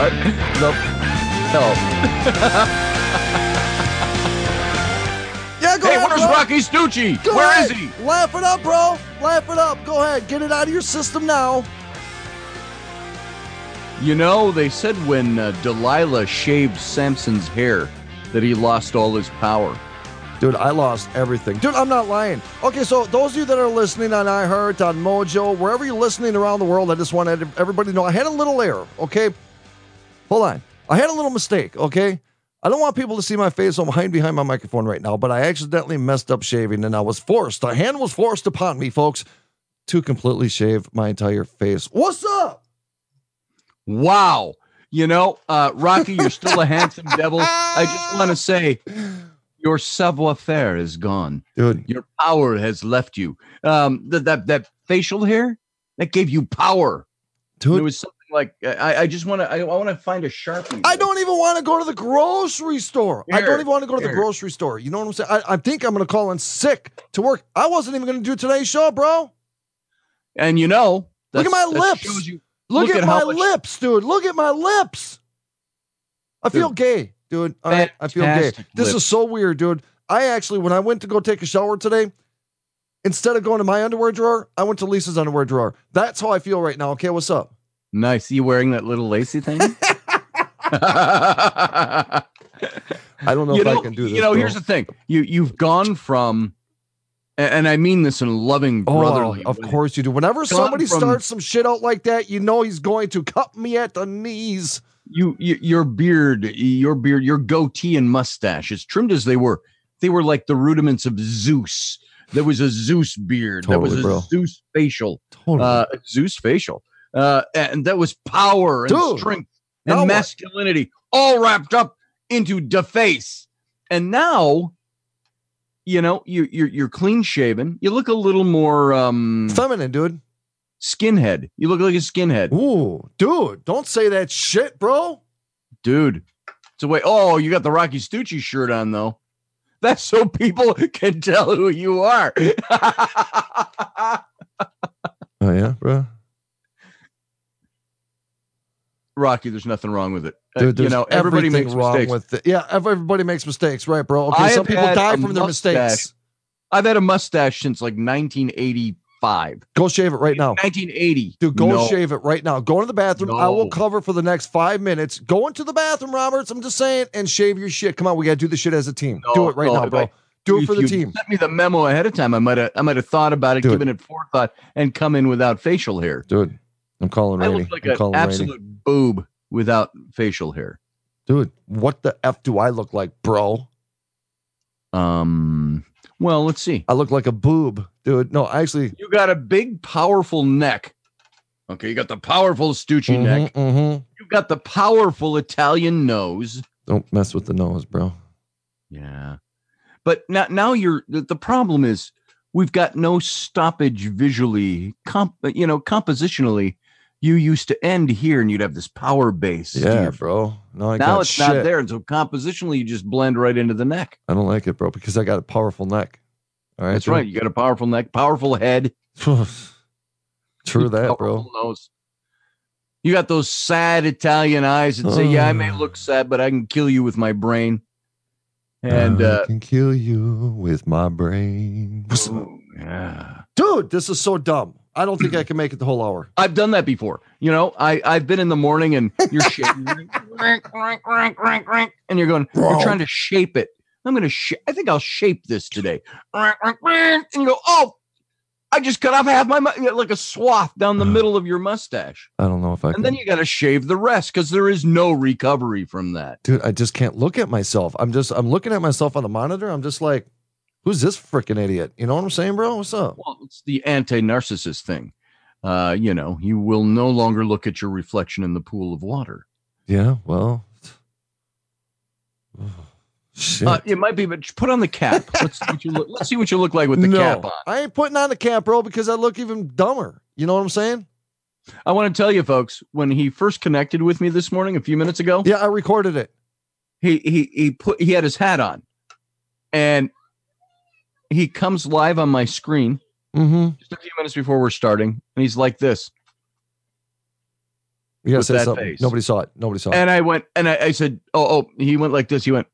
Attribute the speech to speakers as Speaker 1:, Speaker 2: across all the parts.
Speaker 1: what the hell?
Speaker 2: Yeah, go
Speaker 1: Hey,
Speaker 2: ahead,
Speaker 1: where's
Speaker 2: bro.
Speaker 1: Rocci Stucci?
Speaker 2: Go
Speaker 1: Where
Speaker 2: ahead.
Speaker 1: is he?
Speaker 2: Laugh it up, bro. Laugh it up. Go ahead. Get it out of your system now.
Speaker 1: You know, they said when uh, Delilah shaved Samson's hair that he lost all his power.
Speaker 2: Dude, I lost everything. Dude, I'm not lying. Okay, so those of you that are listening on iHeart, on Mojo, wherever you're listening around the world, I just wanted everybody to know I had a little error, okay? Hold on. I had a little mistake, okay? I don't want people to see my face. so I'm hiding behind my microphone right now, but I accidentally messed up shaving and I was forced, a hand was forced upon me, folks, to completely shave my entire face. What's up?
Speaker 1: Wow. You know, uh, Rocci, you're still a handsome devil. I just want to say your savoir faire is gone.
Speaker 2: Dude,
Speaker 1: Your power has left you. Um, that that that facial hair that gave you power.
Speaker 2: dude.
Speaker 1: It was something like I, I just want to I, I want to find a sharpie.
Speaker 2: I don't even want to go to the grocery store. I don't even want to go to the grocery store. You know what I'm saying? I, I think I'm going to call in sick to work. I wasn't even going to do today's show, bro.
Speaker 1: And you know,
Speaker 2: Look at my lips.
Speaker 1: you-
Speaker 2: Look,
Speaker 1: Look
Speaker 2: at,
Speaker 1: at
Speaker 2: my
Speaker 1: much-
Speaker 2: lips, dude. Look at my lips. I feel gay, dude. Right, I feel gay.
Speaker 1: Fantastic
Speaker 2: This is so weird, dude. I actually, when I went to go take a shower today, instead of going to my underwear drawer, I went to Lisa's underwear drawer. That's how I feel right now. Okay, what's up?
Speaker 1: Nice. You wearing that little lacy thing?
Speaker 2: I don't know
Speaker 1: you
Speaker 2: if
Speaker 1: know,
Speaker 2: I can do this.
Speaker 1: you know,
Speaker 2: bro.
Speaker 1: here's the thing. You you've gone from and I mean this in a loving
Speaker 2: Oh,
Speaker 1: brotherly
Speaker 2: of
Speaker 1: way.
Speaker 2: course you do. Whenever somebody
Speaker 1: from-
Speaker 2: starts some shit out like that, you know he's going to cut me at the knees.
Speaker 1: You, you your beard, your beard, your goatee and mustache, as trimmed as they were, they were like the rudiments of Zeus. There was a Zeus beard. there was a
Speaker 2: bro.
Speaker 1: Zeus facial.
Speaker 2: Totally.
Speaker 1: Uh, Zeus facial. Uh, and that was power and
Speaker 2: Dude,
Speaker 1: strength and
Speaker 2: what?
Speaker 1: masculinity all wrapped up into deface. And now, you know, you, you're you're clean shaven. You look a little more um,
Speaker 2: Feminine, dude.
Speaker 1: skinhead. You look like a skinhead,
Speaker 2: Ooh, dude, don't say that shit, bro.
Speaker 1: dude. It's a way. Oh, you got the Rocci Stucci shirt on though. That's so people can tell who you are.
Speaker 2: Oh yeah, bro.
Speaker 1: Rocci, there's nothing wrong with it. Uh,
Speaker 2: Dude,
Speaker 1: you know, everybody makes
Speaker 2: wrong
Speaker 1: mistakes.
Speaker 2: with it. Yeah, everybody makes mistakes, right, bro? Okay,
Speaker 1: I
Speaker 2: some people die from their
Speaker 1: mustache.
Speaker 2: mistakes.
Speaker 1: I've had a mustache since like 1985.
Speaker 2: Go shave it right now.
Speaker 1: 1980.
Speaker 2: Dude, go
Speaker 1: No.
Speaker 2: shave it right now. Go into the bathroom. I will cover for the next five minutes. Go into the bathroom, Roberts. I'm just saying, and shave your shit. Come on, we gotta do this shit as a team.
Speaker 1: No,
Speaker 2: do it right
Speaker 1: no,
Speaker 2: now, bro.
Speaker 1: I-
Speaker 2: do it for the
Speaker 1: you
Speaker 2: team.
Speaker 1: Sent me the memo ahead of time. I might have. I might have thought about it,
Speaker 2: it.
Speaker 1: given it forethought, and come in without facial hair.
Speaker 2: Dude, I'm calling
Speaker 1: I
Speaker 2: Rainey.
Speaker 1: look like
Speaker 2: I'm
Speaker 1: an
Speaker 2: Rainey.
Speaker 1: absolute boob without facial hair.
Speaker 2: Dude, what the F do I look like, bro?
Speaker 1: Um. Well, let's see.
Speaker 2: I look like a boob, dude. No, actually,
Speaker 1: You got a big, powerful neck. Okay, you got the powerful Stucci neck.
Speaker 2: mhm, mhm.
Speaker 1: You got the powerful Italian nose.
Speaker 2: don't mess with the nose, bro.
Speaker 1: Yeah. But now, now you're the, the problem is we've got no stoppage visually, comp, you know, compositionally. You used to end here and you'd have this power base.
Speaker 2: Yeah,
Speaker 1: your-
Speaker 2: bro. No, I
Speaker 1: now it's
Speaker 2: shit.
Speaker 1: not there. And so compositionally, you just blend right into the neck.
Speaker 2: I don't like it, bro, because I got a powerful neck. All right,
Speaker 1: That's right. You got a powerful neck, powerful head.
Speaker 2: True that, bro.
Speaker 1: powerful Nose. You got those sad Italian eyes that say, "Yeah, I may
Speaker 2: Oh.
Speaker 1: look sad, but I can kill you with my brain." And
Speaker 2: I
Speaker 1: uh,
Speaker 2: can kill you with my brain.
Speaker 1: oh, yeah.
Speaker 2: Dude, this is so dumb. I don't think I can make it the whole hour.
Speaker 1: I've done that before. You know, I I've been in the morning and you're shaking, and you're going,
Speaker 2: Bro.
Speaker 1: you're trying to shape it. I'm gonna, sh- I think I'll shape this today. And you go, oh, I just cut off half my mu- like a swath down the middle of your mustache,
Speaker 2: I don't know if I can.
Speaker 1: and then you got to shave the rest because there is no recovery from that.
Speaker 2: Dude, I just can't look at myself. I'm just, I'm looking at myself on the monitor. I'm just like, who's this freaking idiot? You know what I'm saying, bro? What's up?
Speaker 1: Well, it's the anti-narcissist thing. Uh, you know, you will no longer look at your reflection in the pool of water.
Speaker 2: Yeah, well. Shit.
Speaker 1: Uh, it might be, but put on the cap. Let's see what you look. Let's see what you look like with the
Speaker 2: no,
Speaker 1: cap on.
Speaker 2: I ain't putting on the cap, bro, because I look even dumber. You know what I'm saying?
Speaker 1: I want to tell you, folks, when he first connected with me this morning, a few minutes ago,
Speaker 2: Yeah, I recorded it.
Speaker 1: he he he put he had his hat on, and he comes live on my screen
Speaker 2: Mm-hmm.
Speaker 1: just a few minutes before we're starting, and he's like this.
Speaker 2: You gotta say
Speaker 1: that
Speaker 2: something.
Speaker 1: face.
Speaker 2: Nobody saw it. Nobody saw it.
Speaker 1: And I went and I, I said, "Oh, oh." He went like this. He went,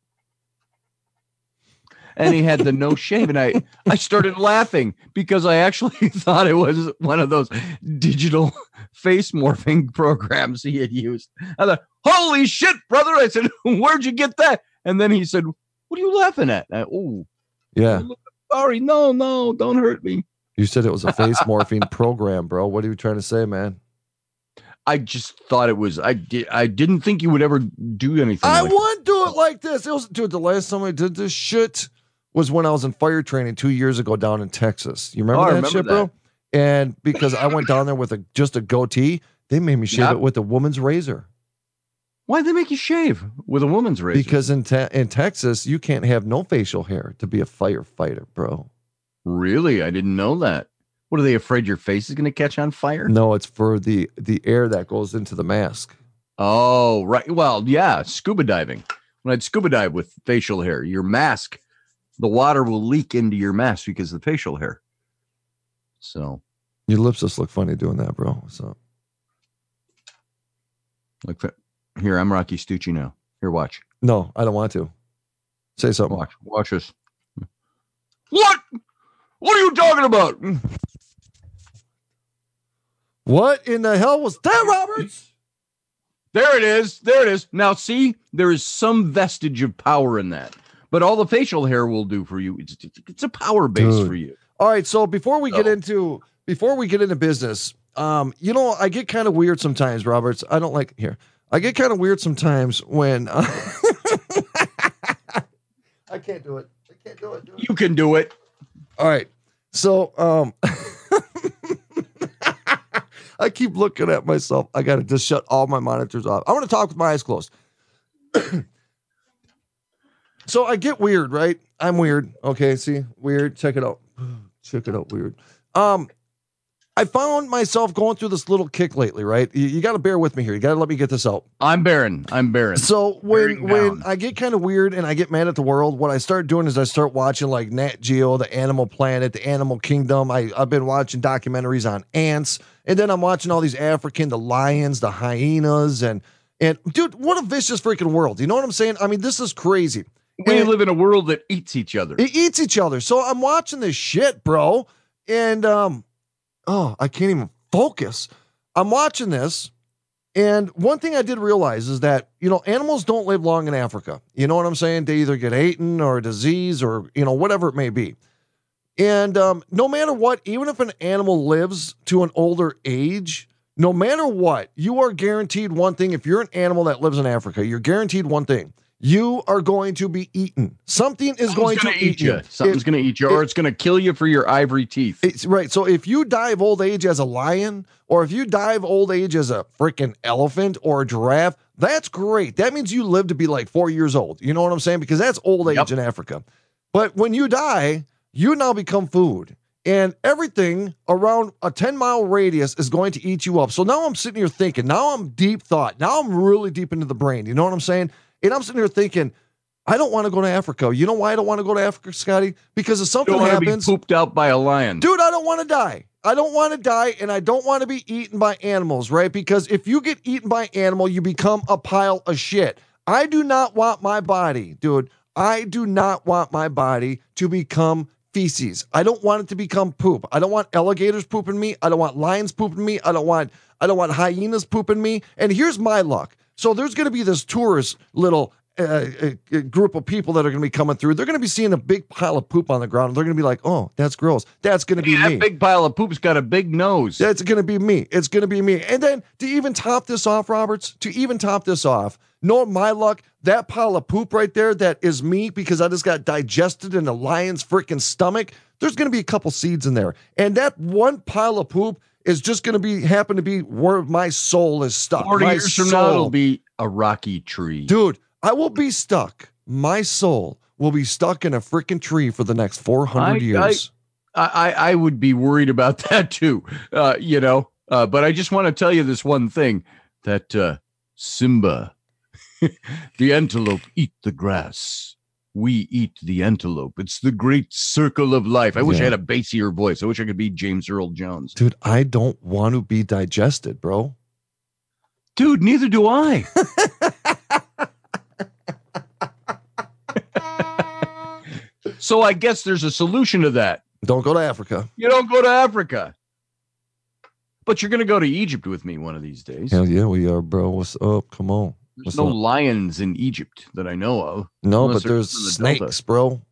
Speaker 1: and he had the no shave, and I I started laughing because I actually thought it was one of those digital face morphing programs he had used. I thought, "Holy shit, brother!" I said, "Where'd you get that?" And then he said, "What are you laughing at?" I, oh,
Speaker 2: yeah.
Speaker 1: Sorry, no, no, don't hurt me.
Speaker 2: You said it was a face morphine program, bro. What are you trying to say, man?
Speaker 1: I just thought it was. I did. I didn't think you would ever do anything.
Speaker 2: I
Speaker 1: like
Speaker 2: wouldn't do it like this. It was dude, the last time I did this shit was when I was in fire training two years ago down in Texas. You remember
Speaker 1: Oh,
Speaker 2: that
Speaker 1: remember
Speaker 2: shit, bro? And because I went down there with a just a goatee, they made me shave
Speaker 1: Yep.
Speaker 2: it with a woman's razor.
Speaker 1: Why'd they make you shave with a woman's razor?
Speaker 2: Because in te- in Texas, you can't have no facial hair to be a firefighter, bro.
Speaker 1: Really? I didn't know that. What are they afraid your face is going to catch on fire?
Speaker 2: No, it's for the the air that goes into the mask.
Speaker 1: Oh, right. Well, yeah, scuba diving. When I'd scuba dive with facial hair, your mask, the water will leak into your mask because of the facial hair. So,
Speaker 2: Your lips just look funny doing that, bro. So
Speaker 1: like, that- here, I'm Rocci Stucci now. Here, watch.
Speaker 2: no, I don't want to. Say something.
Speaker 1: Watch. Watch this. What? What are you talking about?
Speaker 2: What in the hell was that, Roberts?
Speaker 1: There it is. There it is. Now, see, there is some vestige of power in that. But all the facial hair will do for you, it's, it's a power base
Speaker 2: Dude.
Speaker 1: for you.
Speaker 2: All right, so before we get into before we get into business, um, you know, I get kind of weird sometimes, Roberts. I don't like here. I get kind of weird sometimes when uh, I can't do it. I can't do it. Dude.
Speaker 1: You can do it.
Speaker 2: All right. So, um I keep looking at myself. I got to just shut all my monitors off. I want to talk with my eyes closed. so I get weird, right? I'm weird. Okay, see? Weird. Check it out. Check it out, weird. Um I found myself going through this little kick lately, right? You, got to bear with me here. You got to let me get this out.
Speaker 1: I'm barren. I'm barren.
Speaker 2: So when when. I get kind of weird and I get mad at the world, what I start doing is I start watching like Nat Geo, the Animal Planet, the Animal Kingdom. I I've been watching documentaries on ants, and then I'm watching all these African, the lions, the hyenas, and and dude, what a vicious freaking world. You know what I'm saying? I mean, this is crazy.
Speaker 1: we
Speaker 2: And-
Speaker 1: live in a world that eats each other.
Speaker 2: it eats each other. So I'm watching this shit, bro. And um, oh, I can't even focus. I'm watching this. And one thing I did realize is that, you know, animals don't live long in Africa. You know what I'm saying? They either get eaten or a disease or, you know, whatever it may be. And um, no matter what, even if an animal lives to an older age, no matter what, you are guaranteed one thing. If you're an animal that lives in Africa, you're guaranteed one thing. You are going to be eaten. Something is going
Speaker 1: Something's
Speaker 2: to eat you.
Speaker 1: Something's
Speaker 2: If-
Speaker 1: going to eat you, or it's going to kill you for your ivory teeth.
Speaker 2: it's right. So if you die of old age as a lion, or if you die of old age as a freaking elephant or a giraffe, that's great. That means you live to be like four years old. You know what I'm saying? Because that's old age
Speaker 1: Yep.
Speaker 2: in Africa. But when you die, you now become food. And everything around a 10 mile radius is going to eat you up. So now I'm sitting here thinking, now I'm deep thought. Now I'm really deep into the brain. You know what I'm saying? And I'm sitting here thinking, I don't want to go to Africa. You know why I don't want to go to Africa, Scotty? Because if something
Speaker 1: don't want be
Speaker 2: happens,
Speaker 1: pooped out by a lion.
Speaker 2: dude, I don't want to die. I don't want to die and I don't want to be eaten by animals, right? Because if you get eaten by animal, you become a pile of shit. I do not want my body, dude. I do not want my body to become feces. I don't want it to become poop. I don't want alligators pooping me. I don't want lions pooping me. I don't want I don't want hyenas pooping me. And here's my luck. So there's going to be this tourist little uh, uh, uh, group of people that are going to be coming through. They're going to be seeing a big pile of poop on the ground. They're going to be like, "Oh, that's gross. That's going to be
Speaker 1: that
Speaker 2: me."
Speaker 1: big pile of poop's got a big nose.
Speaker 2: That's going to be me. It's going to be me. And then to even top this off, Roberts, to even top this off, no, my luck, that pile of poop right there, that is me because I just got digested in a lion's freaking stomach. There's going to be a couple seeds in there. And that one pile of poop is just going to be happen to be where my soul is stuck.
Speaker 1: Forty
Speaker 2: my
Speaker 1: years from now, it'll be a rocky tree.
Speaker 2: Dude, I will be stuck. My soul will be stuck in a freaking tree for the next 400 years.
Speaker 1: I, I, I would be worried about that too. Uh, you know, uh, but I just want to tell you this one thing that uh, Simba, the antelope, eat the grass. We eat the antelope. It's the great circle of life. I wish I had a bassier voice. I wish I could be James Earl Jones.
Speaker 2: Dude, I don't want to be digested, bro.
Speaker 1: Dude, neither do I. so I guess there's a solution to that.
Speaker 2: Don't go to Africa.
Speaker 1: You don't go to Africa. But you're going to go to Egypt with me one of these days.
Speaker 2: Hell yeah, we are, bro. What's up? Come on.
Speaker 1: There's
Speaker 2: What's
Speaker 1: no
Speaker 2: up?
Speaker 1: lions in Egypt that I know of.
Speaker 2: No, but there's
Speaker 1: the Delta.
Speaker 2: snakes, bro.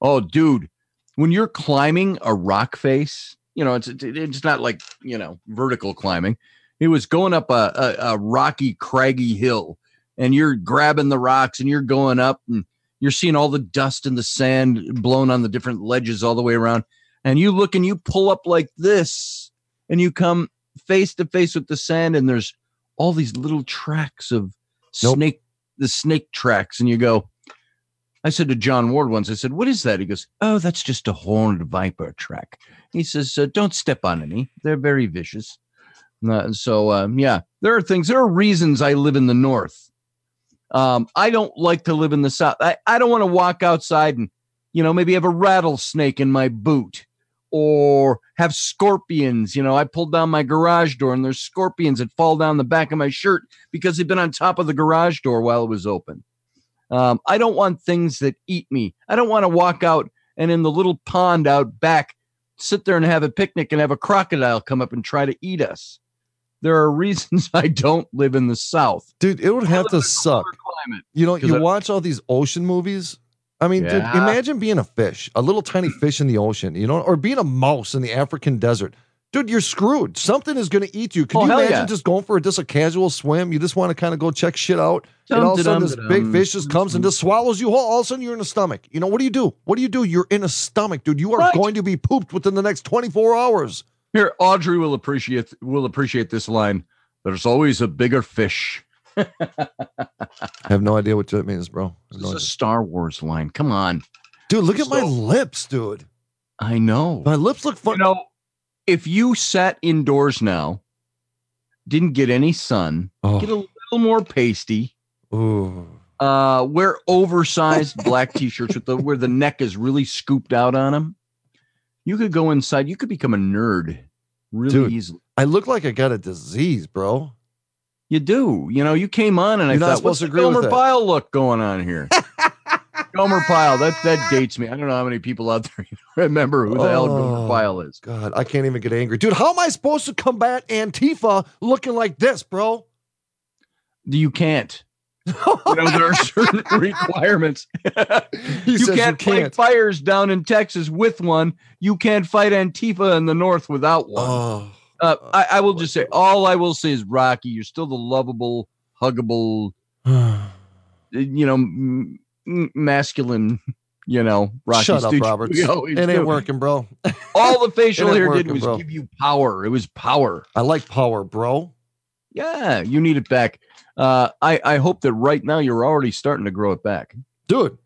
Speaker 1: Oh, dude, when you're climbing a rock face, you know, it's it's not like you know vertical climbing. It was going up a, a, a rocky, craggy hill, and you're grabbing the rocks and you're going up, and you're seeing all the dust and the sand blown on the different ledges all the way around. And you look and you pull up like this, and you come face to face with the sand, and there's all these little tracks of
Speaker 2: Nope.
Speaker 1: snake, the snake tracks, and you go. I said to John Ward once, I said, What is that? He goes, Oh, that's just a horned viper track. He says, uh, Don't step on any. They're very vicious. Uh, so, um, yeah, there are things, there are reasons I live in the North. Um, I don't like to live in the South. I, I don't want to walk outside and, you know, maybe have a rattlesnake in my boot or have scorpions. You know, I pulled down my garage door and there's scorpions that fall down the back of my shirt because they've been on top of the garage door while it was open. Um, I don't want things that eat me. I don't want to walk out and in the little pond out back, sit there and have a picnic and have a crocodile come up and try to eat us. There are reasons I don't live in the South.
Speaker 2: Dude, it would have to suck.
Speaker 1: Climate.
Speaker 2: You know, you
Speaker 1: I-
Speaker 2: watch all these ocean movies. I mean, dude, imagine being a fish, a little tiny fish in the ocean, you know, or being a mouse in the African desert. Dude, you're screwed. Something is going to eat you. Can
Speaker 1: Oh,
Speaker 2: you imagine
Speaker 1: yeah.
Speaker 2: just going for just a casual swim? You just want to kind of go check shit out. and all of a sudden, this big fish just comes and just swallows you whole. All of a sudden, you're in a stomach. You know, what do you do? What do you do? You're in a stomach, dude. You are
Speaker 1: Right.
Speaker 2: going to be pooped within the next 24 hours.
Speaker 1: Here, Audrey will appreciate will appreciate this line. There's always a bigger fish.
Speaker 2: I have no idea what that means, bro.
Speaker 1: It's
Speaker 2: no
Speaker 1: a. Star Wars line. Come on.
Speaker 2: Dude, look at my
Speaker 1: So-
Speaker 2: lips, dude.
Speaker 1: I know.
Speaker 2: My lips look fun.
Speaker 1: You know, if you sat indoors now, didn't get any sun,
Speaker 2: oh,
Speaker 1: get a little more pasty,
Speaker 2: ooh.
Speaker 1: uh, wear oversized black t-shirts with the where the neck is really scooped out on them. You could go inside. You could become a nerd really
Speaker 2: Dude.
Speaker 1: easily.
Speaker 2: I look like I got a disease, bro.
Speaker 1: You do. You know, you came on and I
Speaker 2: You're not
Speaker 1: thought,
Speaker 2: supposed
Speaker 1: what's
Speaker 2: to
Speaker 1: the
Speaker 2: agree
Speaker 1: Gomer. Pyle look going on here? Gomer Pyle. That that dates me. I don't know how many people out there remember who the hell Gomer
Speaker 2: Oh.
Speaker 1: Pyle is.
Speaker 2: God, I can't even get angry. Dude, how am I supposed to combat Antifa looking like this, bro?
Speaker 1: You can't. You know, there are certain requirements. You can't, fight fires down in Texas with one. You can't fight Antifa in the North without one.
Speaker 2: Oh,
Speaker 1: uh, I, I will just say, all I will say is, Rocci, you're still the lovable, huggable, you know, m- m- masculine, you know, Rocci.
Speaker 2: Shut up,
Speaker 1: Stooge.
Speaker 2: Roberts.
Speaker 1: We
Speaker 2: It ain't
Speaker 1: do.
Speaker 2: working, bro.
Speaker 1: All the facial
Speaker 2: It ain't
Speaker 1: hair did was
Speaker 2: bro.
Speaker 1: give you power. It was power.
Speaker 2: I like power, bro.
Speaker 1: Yeah, you need it back. Uh, I, I hope that right now you're already starting to grow it back.
Speaker 2: Dude,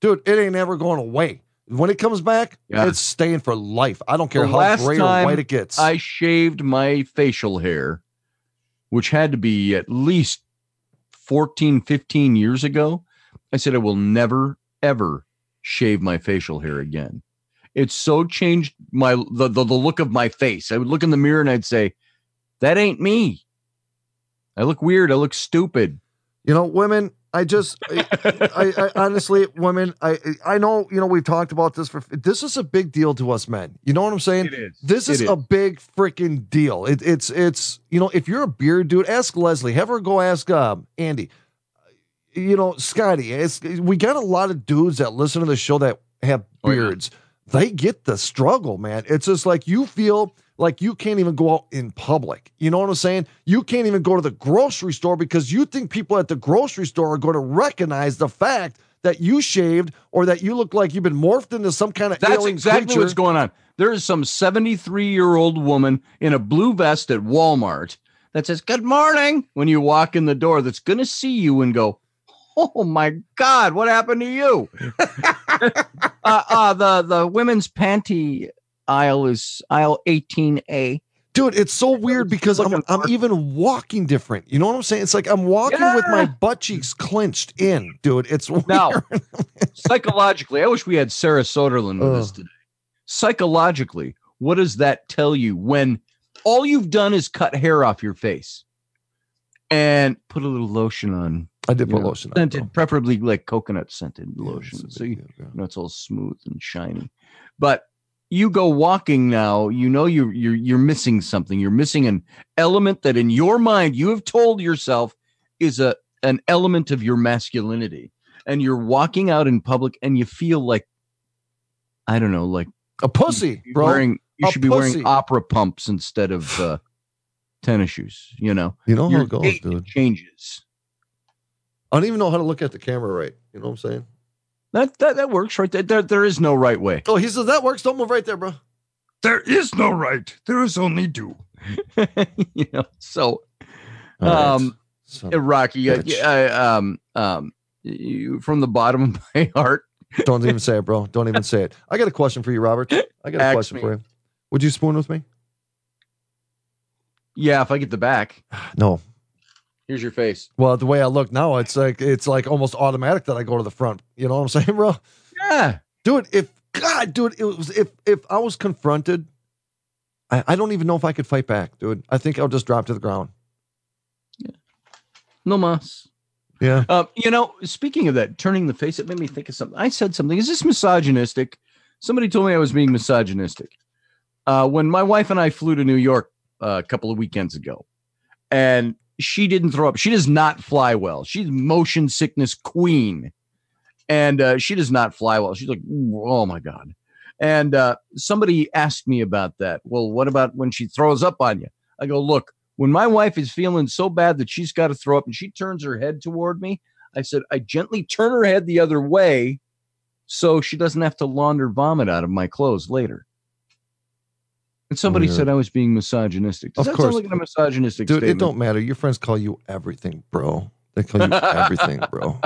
Speaker 2: dude, it ain't ever going away. When it comes back,
Speaker 1: Yeah.
Speaker 2: it's staying for life. I don't care
Speaker 1: The
Speaker 2: how gray or white it gets.
Speaker 1: I shaved my facial hair, which had to be at least 14, 15 years ago. I said, I will never, ever shave my facial hair again. It's so changed my the, the, the look of my face. I would look in the mirror and I'd say, That ain't me. I look weird. I look stupid.
Speaker 2: you know, women, I just I, I, I honestly, women, I I know, you know, we've talked about this for this is a big deal to us men. You know what I'm saying?
Speaker 1: It is.
Speaker 2: This is
Speaker 1: It
Speaker 2: a big freaking deal. It, it's it's you know if you're a beard dude, ask Leslie. Have her go ask um, Andy. You know Scotty. It's, we got a lot of dudes that listen to the show that have
Speaker 1: Oh, yeah.
Speaker 2: beards. They get the struggle, man. It's just like you feel like you can't even go out in public. You know what I'm saying? You can't even go to the grocery store because you think people at the grocery store are going to recognize the fact that you shaved or that you look like you've been morphed into some kind of
Speaker 1: That's
Speaker 2: alien
Speaker 1: exactly
Speaker 2: creature.
Speaker 1: what's going on. There is some 73 year old woman in a blue vest at Walmart that says, Good morning, when you walk in the door, that's going to see you and go, Oh my God, what happened to you? uh, uh, the, the women's panty aisle is aisle 18A.
Speaker 2: Dude, it's so weird because I'm I'm even walking different. You know what I'm saying? It's like I'm walking with my butt cheeks clenched in, dude. It's weird.
Speaker 1: Now, psychologically, I wish we had Sarah Soderlin with us today. Psychologically, what does that tell you when all you've done is cut hair off your face? and put a little lotion on.
Speaker 2: I did put
Speaker 1: know,
Speaker 2: lotion on.
Speaker 1: scented,
Speaker 2: bro.
Speaker 1: preferably like coconut scented
Speaker 2: Yeah,
Speaker 1: lotion. so you,
Speaker 2: yeah.
Speaker 1: you know it's all smooth and shiny. But you go walking now, you know you're you're you're missing something. You're missing an element that in your mind you have told yourself is a an element of your masculinity. And you're walking out in public and you feel like I don't know, like
Speaker 2: A pussy,
Speaker 1: you're
Speaker 2: bro.
Speaker 1: wearing you
Speaker 2: A
Speaker 1: should be
Speaker 2: pussy.
Speaker 1: wearing opera pumps instead of uh, tennis shoes, you know.
Speaker 2: you know how
Speaker 1: Your
Speaker 2: it goes,
Speaker 1: gait
Speaker 2: dude.
Speaker 1: changes.
Speaker 2: I don't even know how to look at the camera right. You know what I'm saying?
Speaker 1: That that that works right there. There, there is no right way.
Speaker 2: Oh, he says that works. Don't move right there, bro.
Speaker 1: There is no right. There is only do. you know. So,
Speaker 2: All right.
Speaker 1: um,
Speaker 2: Son
Speaker 1: uh, Rocci,
Speaker 2: bitch.
Speaker 1: yeah, I, um, um, you, from the bottom of my heart,
Speaker 2: don't even say it, bro. Don't even say it. I got a question for you, Robert. I got a
Speaker 1: Ask
Speaker 2: question
Speaker 1: me.
Speaker 2: for you. Would you spoon with me?
Speaker 1: yeah. If I get the back,
Speaker 2: No.
Speaker 1: Here's your face.
Speaker 2: Well, the way I look now, it's like it's like almost automatic that I go to the front. You know what I'm saying, bro?
Speaker 1: Yeah.
Speaker 2: Dude, if God, dude, it was if if I was confronted, I, I don't even know if I could fight back, dude. I think I'll just drop to the ground. Yeah.
Speaker 1: No mas.
Speaker 2: Yeah.
Speaker 1: Um, you know, speaking of that, turning the face, it made me think of something. I said something. Is this misogynistic? Somebody told me I was being misogynistic. Uh, when my wife and I flew to New York uh, a couple of weekends ago, and she didn't throw up. She does not fly well. She's motion sickness queen, and uh, she does not fly well. She's like, oh my god. And uh, somebody asked me about that. Well, what about when she throws up on you? I go, look, when my wife is feeling so bad that she's got to throw up and she turns her head toward me, I said, I gently turn her head the other way so she doesn't have to launder vomit out of my clothes later. And somebody
Speaker 2: Weird.
Speaker 1: said I was being misogynistic. Does
Speaker 2: Of
Speaker 1: that
Speaker 2: course.
Speaker 1: like a misogynistic
Speaker 2: Dude, it don't matter. Your friends call you everything, bro. They call you everything, bro.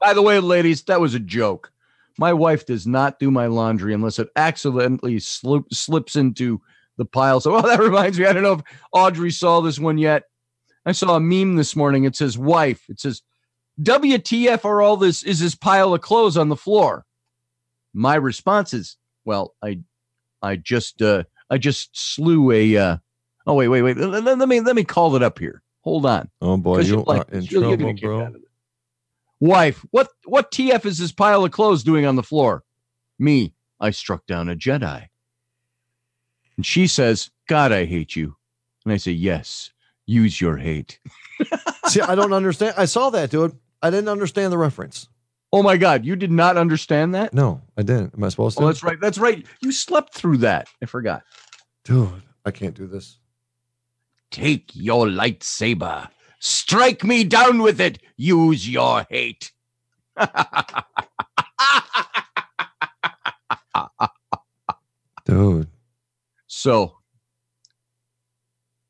Speaker 1: By the way, ladies, that was a joke. My wife does not do my laundry unless it accidentally slip, slips into the pile. So, oh, that reminds me. I don't know if Audrey saw this one yet. I saw a meme this morning. It says, "Wife." It says, "WTF are all this? Is this pile of clothes on the floor?" My response is, "Well, I, I just, uh, I just slew a. Uh, oh, wait, wait, wait. Let, let- me let me call it up here. Hold on."
Speaker 2: oh boy, you
Speaker 1: like
Speaker 2: are in
Speaker 1: this. You'll- you'll
Speaker 2: trouble, bro.
Speaker 1: out of it. Wife, what what TF is this pile of clothes doing on the floor? Me, I struck down a Jedi. And she says, God, I hate you. And I say, Yes, use your hate.
Speaker 2: See, I don't understand. I saw that, dude. I didn't understand the reference.
Speaker 1: Oh my God, you did not understand that?
Speaker 2: No, I didn't. Am I supposed oh, to?
Speaker 1: Oh, that's right. That's right. You slept through that. I forgot.
Speaker 2: Dude, I can't do this.
Speaker 1: Take your lightsaber. Strike me down with it. Use your hate.
Speaker 2: Dude.
Speaker 1: So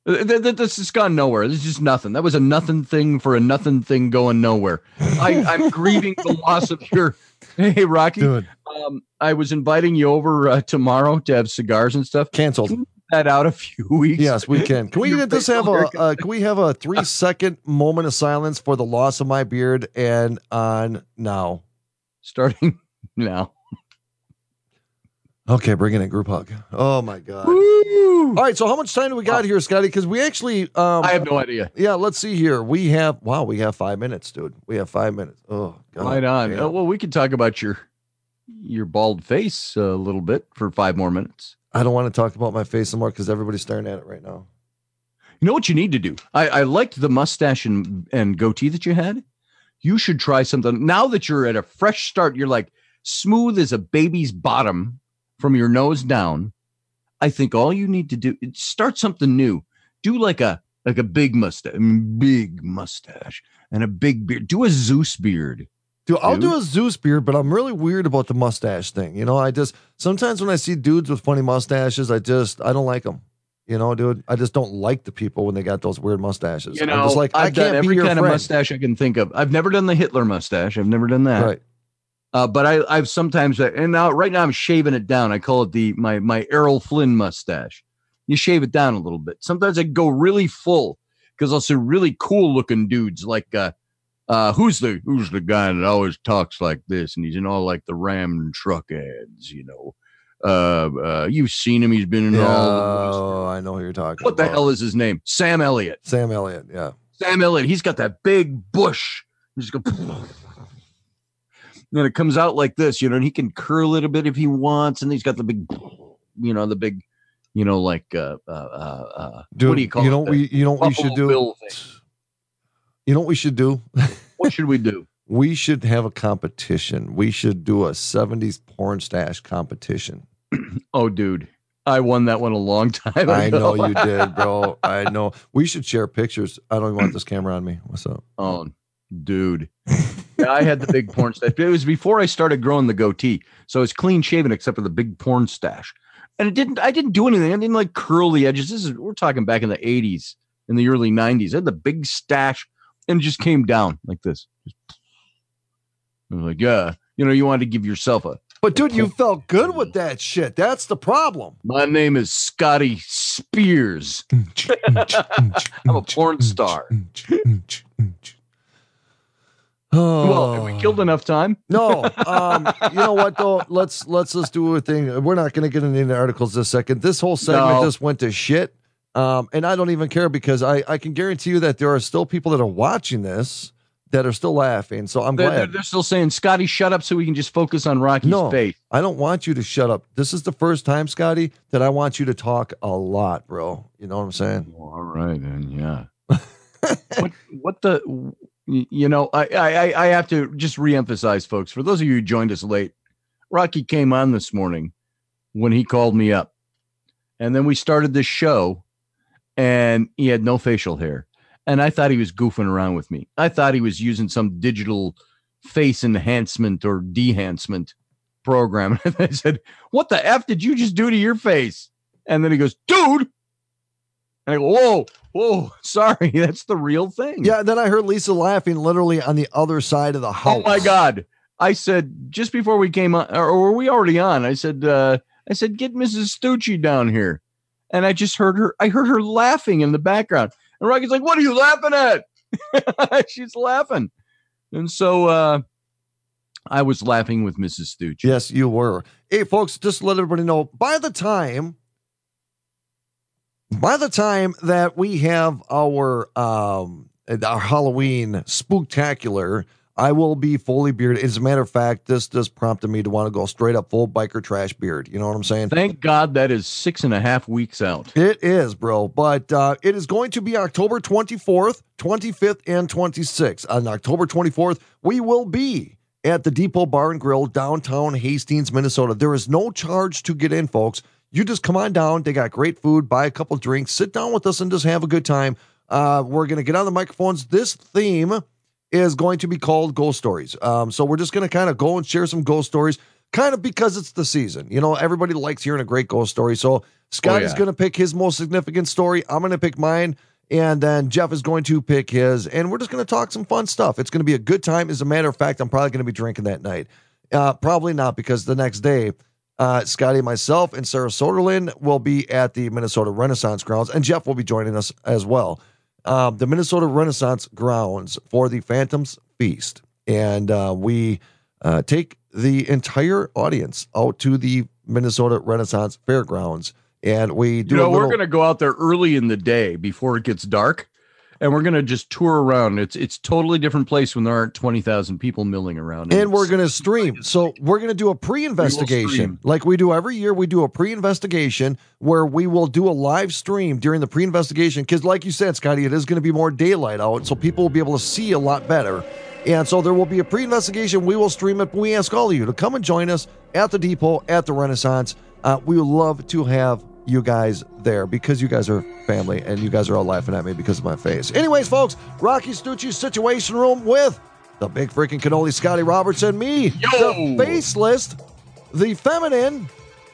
Speaker 1: th- th- th- this has gone nowhere. This is just nothing. That was a nothing thing for a nothing thing going nowhere. I, I'm grieving the loss of your. Hey,
Speaker 2: Rocci.
Speaker 1: Um, I was inviting you over uh, tomorrow to have cigars and stuff.
Speaker 2: canceled.
Speaker 1: That out a few weeks.
Speaker 2: Yes, we can. Can we just have a uh, can we have a three second moment of silence for the loss of my beard and on now?
Speaker 1: Starting now.
Speaker 2: Okay, bring it in group hug. Oh my god.
Speaker 1: Woo!
Speaker 2: All right, so how much time do we got here, Scotty? Because we actually um
Speaker 1: I have no idea.
Speaker 2: yeah, let's see here. We have wow, we have five minutes, dude. We have five minutes. Oh god.
Speaker 1: right on.
Speaker 2: damn.
Speaker 1: Uh, well, we can talk about your your bald face a little bit for five more minutes.
Speaker 2: I don't want to talk about my face anymore because everybody's staring at it right now.
Speaker 1: You know what you need to do? I, I liked the mustache and, and goatee that you had. You should try something. Now that you're at a fresh start, you're like smooth as a baby's bottom from your nose down. I think all you need to do is start something new. Do like a like a big mustache, big mustache, and a big beard. Do a Zeus beard.
Speaker 2: Dude, I'll do a Zeus beard, but I'm really weird about the mustache thing. You know, I just sometimes when I see dudes with funny mustaches, I just I don't like them. You know, dude, I just don't like the people when they got those weird mustaches.
Speaker 1: You know,
Speaker 2: I'm just like I
Speaker 1: I've done
Speaker 2: can't
Speaker 1: every
Speaker 2: be your
Speaker 1: kind
Speaker 2: friend.
Speaker 1: of mustache I can think of. I've never done the Hitler mustache. I've never done that.
Speaker 2: Right.
Speaker 1: Uh, but I, I've sometimes, and now right now I'm shaving it down. I call it the my my Errol Flynn mustache. You shave it down a little bit. Sometimes I go really full because I'll see really cool looking dudes like uh, uh, who's the who's the guy that always talks like this, and he's in all like the Ram truck ads, you know. Uh, uh, you've seen him. He's been in
Speaker 2: Yeah,
Speaker 1: all.
Speaker 2: oh, I know who you're talking
Speaker 1: What the hell is his name? Sam Elliott.
Speaker 2: Sam Elliott. Yeah.
Speaker 1: Sam Elliott. He's got that big bush. He's go. Then it comes out like this, you know, and he can curl it a bit if he wants, and he's got the big, you know, the big, you know, like uh, uh, uh, uh
Speaker 2: Dude,
Speaker 1: what do you call
Speaker 2: you
Speaker 1: it?
Speaker 2: know we you know what we should do? You know what we should do?
Speaker 1: What should we do?
Speaker 2: we should have a competition. We should do a 70s porn stash competition.
Speaker 1: Oh, dude, I won that one a long time.
Speaker 2: I know you did, bro. I know. We should share pictures. I don't even want this camera on me. What's up?
Speaker 1: Oh, dude. Yeah, I had the big porn stash. It was before I started growing the goatee. So it's clean shaven except for the big porn stash. And it didn't I didn't do anything. I didn't like curl the edges. This is we're talking back in the 80s, in the early 90s. I had the big stash and it just came down like this. I was like, yeah, you know, you wanted to give yourself a
Speaker 2: But dude, you felt good with that shit. That's the problem.
Speaker 1: my name is Scotty Spears. I'm a porn star.
Speaker 2: Oh.
Speaker 1: Well, have we killed enough time?
Speaker 2: No, um, you know what though? Let's let's just do a thing. We're not going to get into any articles this second. This whole segment
Speaker 1: No.
Speaker 2: just went to shit, um, and I don't even care because I I can guarantee you that there are still people that are watching this that are still laughing. So I'm
Speaker 1: They're, they're,
Speaker 2: glad.
Speaker 1: they're still saying, Scotty, shut up so we can just focus on Rocci's
Speaker 2: No.
Speaker 1: face.
Speaker 2: I don't want you to shut up. This is the first time, Scotty, that I want you to talk a lot, bro. You know what I'm saying?
Speaker 1: All right, then, yeah. what, what the, you know, I, I, I- have to just reemphasize, folks, for those of you who joined us late, Rocci came on this morning when he called me up. And then we started this show and he had no facial hair. And I thought he was goofing around with me. I thought he was using some digital face enhancement or dehancement program. And I said, What the F did you just do to your face? And then he goes, Dude. And I go, Whoa, whoa, sorry. That's the real thing.
Speaker 2: Yeah. Then I heard Lisa laughing literally on the other side of the house.
Speaker 1: Oh my God. I said just before we came on, or were we already on? I said, uh, I said, get Mrs. Stucci down here. And I just heard her, I heard her laughing in the background. And Rocci's like, What are you laughing at? She's laughing. And so uh I was laughing with Mrs. Stucci.
Speaker 2: Yes, you were. Hey, folks, just let everybody know, by the time by the time that we have our um our Halloween spooktacular, I will be fully bearded. As a matter of fact, this just prompted me to want to go straight up full biker trash beard. You know what I'm saying?
Speaker 1: Thank God that is six and a half weeks out.
Speaker 2: It is, bro. But uh, it is going to be October 24th, 25th, and 26th. On October 24th, we will be at the Depot Bar and Grill, downtown Hastings, Minnesota. There is no charge to get in, folks. You just come on down. They got great food, buy a couple drinks, sit down with us, and just have a good time. Uh, we're going to get on the microphones. This theme is going to be called Ghost Stories. Um, so we're just going to kind of go and share some ghost stories, kind of because it's the season. You know, everybody likes hearing a great ghost story. So Scotty's
Speaker 1: yeah.
Speaker 2: going to pick his most significant story. I'm going to pick mine. And then Jeff is going to pick his. And we're just going to talk some fun stuff. It's going to be a good time. As a matter of fact, I'm probably going to be drinking that night. Uh, probably not because the next day, uh, Scotty, myself, and Sarah Soderlin will be at the Minnesota Renaissance grounds, and Jeff will be joining us as well. Um, the Minnesota Renaissance grounds for the Phantoms Feast, and uh, we uh, take the entire audience out to the Minnesota Renaissance Fairgrounds, and we do
Speaker 1: You know,
Speaker 2: a little.
Speaker 1: we're going to go out there early in the day before it gets dark, and we're going to just tour around. It's it's totally different place when there aren't twenty thousand people milling around.
Speaker 2: and we're going to stream. So we're going to do a pre-investigation,
Speaker 1: stream.
Speaker 2: like we do every year. We do a pre-investigation where we will do a live stream during the pre-investigation because, like you said, Scotty, it is going to be more daylight out, so people will be able to see a lot better. And so there will be a pre-investigation. We will stream it. But we ask all of you to come and join us at the depot at the Renaissance. Uh, we would love to have you guys there because you guys are family and you guys are all laughing at me because of my face. Anyways, folks, Rocci Stucci's Situation Room with the big freaking cannoli Scotty Roberts and me,
Speaker 1: Yo!
Speaker 2: the faceless, the feminine,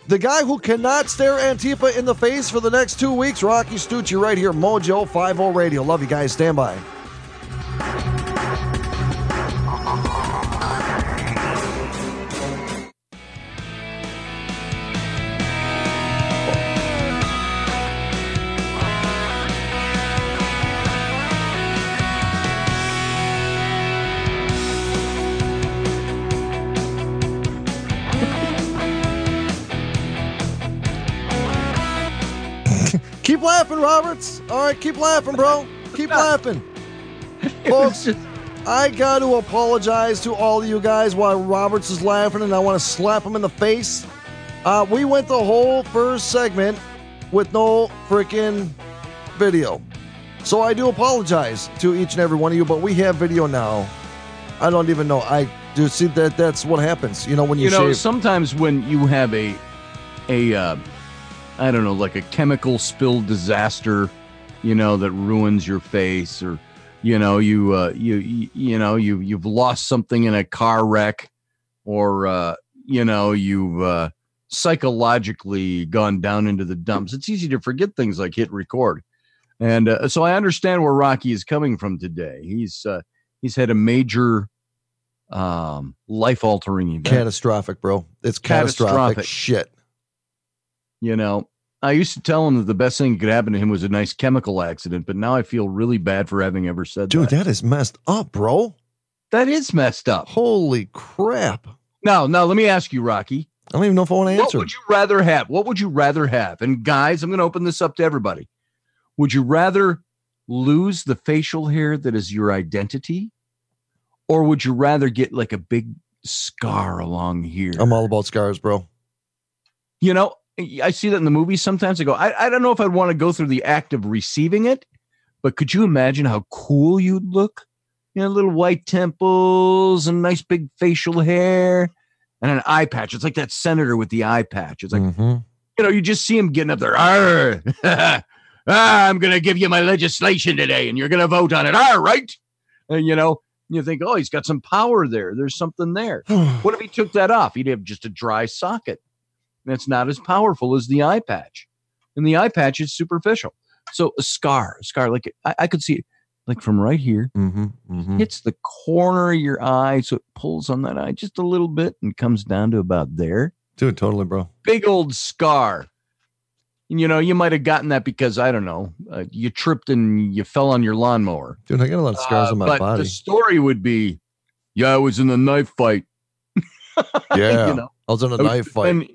Speaker 2: the guy who cannot stare Antifa in the face for the next two weeks, Rocci Stucci, right here, Mojo 50 Radio. Love you guys. Stand by. Keep laughing, Roberts. All right, keep laughing, bro. Keep laughing. Folks, I got to apologize to all of you guys while Roberts is laughing, and I want to slap him in the face. Uh, we went the whole first segment with no freaking video. So I do apologize to each and every one of you, but we have video now. I don't even know. I do see that that's what happens. You know when you,
Speaker 1: You know,
Speaker 2: shave.
Speaker 1: sometimes when you have a, a, uh, I don't know, like a chemical spill disaster, you know, that ruins your face, or you know, you, uh, you, you, know, you you've lost something in a car wreck, or uh, you know, you've uh, psychologically gone down into the dumps. It's easy to forget things like hit record, and uh, so I understand where Rocci is coming from today. He's uh, he's had a major um life altering event
Speaker 2: catastrophic, bro. It's catastrophic,
Speaker 1: Catastrophic.
Speaker 2: shit.
Speaker 1: You know, I used to tell him that the best thing that could happen to him was a nice chemical accident, but now I feel really bad for having ever said
Speaker 2: Dude,
Speaker 1: that.
Speaker 2: Dude, that is messed up, bro.
Speaker 1: that is messed up.
Speaker 2: Holy crap.
Speaker 1: Now, now let me ask you, Rocci.
Speaker 2: I don't even know if I want to answer.
Speaker 1: What would you rather have? What would you rather have? And guys, I'm going to open this up to everybody. Would you rather lose the facial hair that is your identity, or would you rather get like a big scar along here?
Speaker 2: I'm all about scars, bro.
Speaker 1: you know, I see that in the movies sometimes. I go, I, I don't know if I'd want to go through the act of receiving it, but could you imagine how cool you'd look? You know, little white temples and nice big facial hair and an eye patch. It's like that senator with the eye patch. It's like,
Speaker 2: Mhm.
Speaker 1: you know, you just see him getting up there. Ah, I'm going to give you my legislation today and you're going to vote on it. All right. And, you know, you think, oh, he's got some power there. There's something there. What if he took that off? He'd have just a dry socket. That's not as powerful as the eye patch. And the eye patch is superficial. So a scar, a scar, like I, I could see it like from right here,
Speaker 2: Mhm, mhm.
Speaker 1: hits the corner of your eye. So it pulls on that eye just a little bit and comes down to about there.
Speaker 2: Dude, totally, bro.
Speaker 1: Big old scar. And, you know, you might have gotten that because, I don't know, uh, you tripped and you fell on your lawnmower.
Speaker 2: Dude, I got a lot of scars
Speaker 1: Uh,
Speaker 2: on my
Speaker 1: but
Speaker 2: body.
Speaker 1: the story would be, yeah, I was in a knife fight.
Speaker 2: yeah.
Speaker 1: you know,
Speaker 2: I was in a
Speaker 1: I was
Speaker 2: knife fight.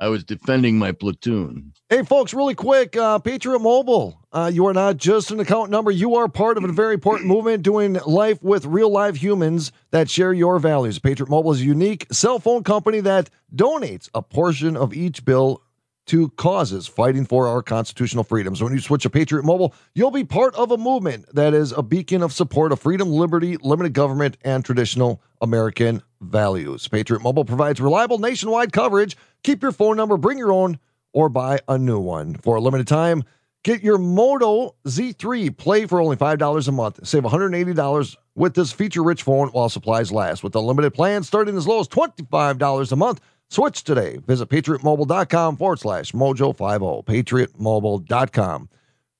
Speaker 1: I was defending my platoon.
Speaker 2: Hey, folks, really quick uh, Patriot Mobile. Uh, you are not just an account number, you are part of a very important movement doing life with real live humans that share your values. Patriot Mobile is a unique cell phone company that donates a portion of each bill to causes fighting for our constitutional freedoms. When you switch to Patriot Mobile, you'll be part of a movement that is a beacon of support of freedom, liberty, limited government, and traditional American values. Patriot Mobile provides reliable nationwide coverage. Keep your phone number, bring your own, or buy a new one. For a limited time, get your Moto Z3 Play for only $5 a month. Save $180 with this feature rich phone while supplies last. With unlimited plans starting as low as $25 a month. Switch today. Visit patriotmobile.com forward slash mojo50. Patriotmobile.com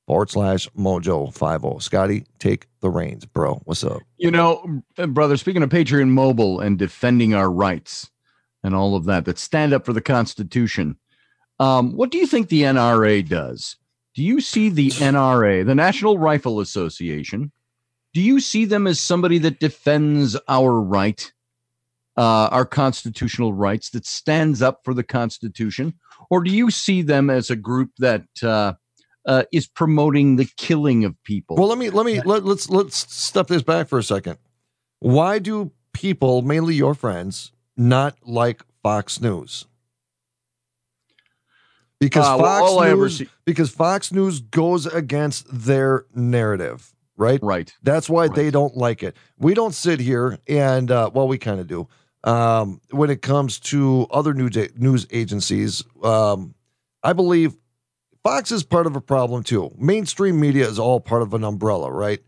Speaker 2: forward slash mojo50. Scotty, take the reins, bro. What's up?
Speaker 1: You know, brother, speaking of Patriot Mobile and defending our rights and all of that, that stand up for the Constitution, um, what do you think the NRA does? Do you see the NRA, the National Rifle Association, do you see them as somebody that defends our right, uh, our constitutional rights, that stands up for the Constitution? Or do you see them as a group that uh, uh, is promoting the killing of people?
Speaker 2: Well, let me let me let, let's let's step this back for a second. Why do people, mainly your friends, not like Fox News? Because
Speaker 1: Uh, well,
Speaker 2: Fox
Speaker 1: ever
Speaker 2: News
Speaker 1: see-
Speaker 2: because Fox News goes against their narrative, right?
Speaker 1: right.
Speaker 2: That's why
Speaker 1: Right.
Speaker 2: they don't like it. We don't sit here and uh, well, we kind of do. Um, when it comes to other news news agencies, um, I believe Fox is part of a problem too. Mainstream media is all part of an umbrella, right?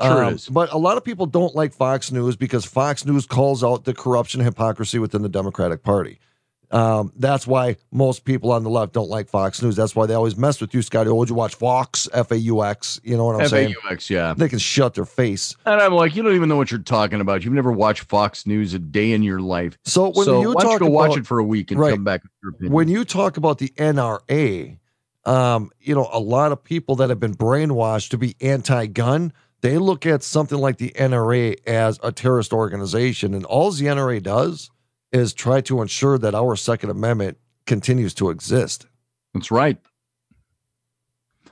Speaker 1: Sure
Speaker 2: Um,
Speaker 1: is.
Speaker 2: But a lot of people don't like Fox News because Fox News calls out the corruption and hypocrisy within the Democratic Party. Um, that's why most people on the left don't like Fox News. That's why they always mess with you, Scotty. Oh, would you watch Fox? F A U X. You know what I'm saying?
Speaker 1: FAUX, yeah.
Speaker 2: They can shut their face.
Speaker 1: And I'm like, you don't even know what you're talking about. You've never watched Fox News a day in your life.
Speaker 2: So when
Speaker 1: so
Speaker 2: you
Speaker 1: why don't
Speaker 2: talk
Speaker 1: you go watch
Speaker 2: about
Speaker 1: it for a week and
Speaker 2: Right.
Speaker 1: come back with your opinion?
Speaker 2: when you talk about the NRA, um, you know, a lot of people that have been brainwashed to be anti-gun, they look at something like the NRA as a terrorist organization, and all the NRA does is try to ensure that our Second Amendment continues to exist.
Speaker 1: That's right.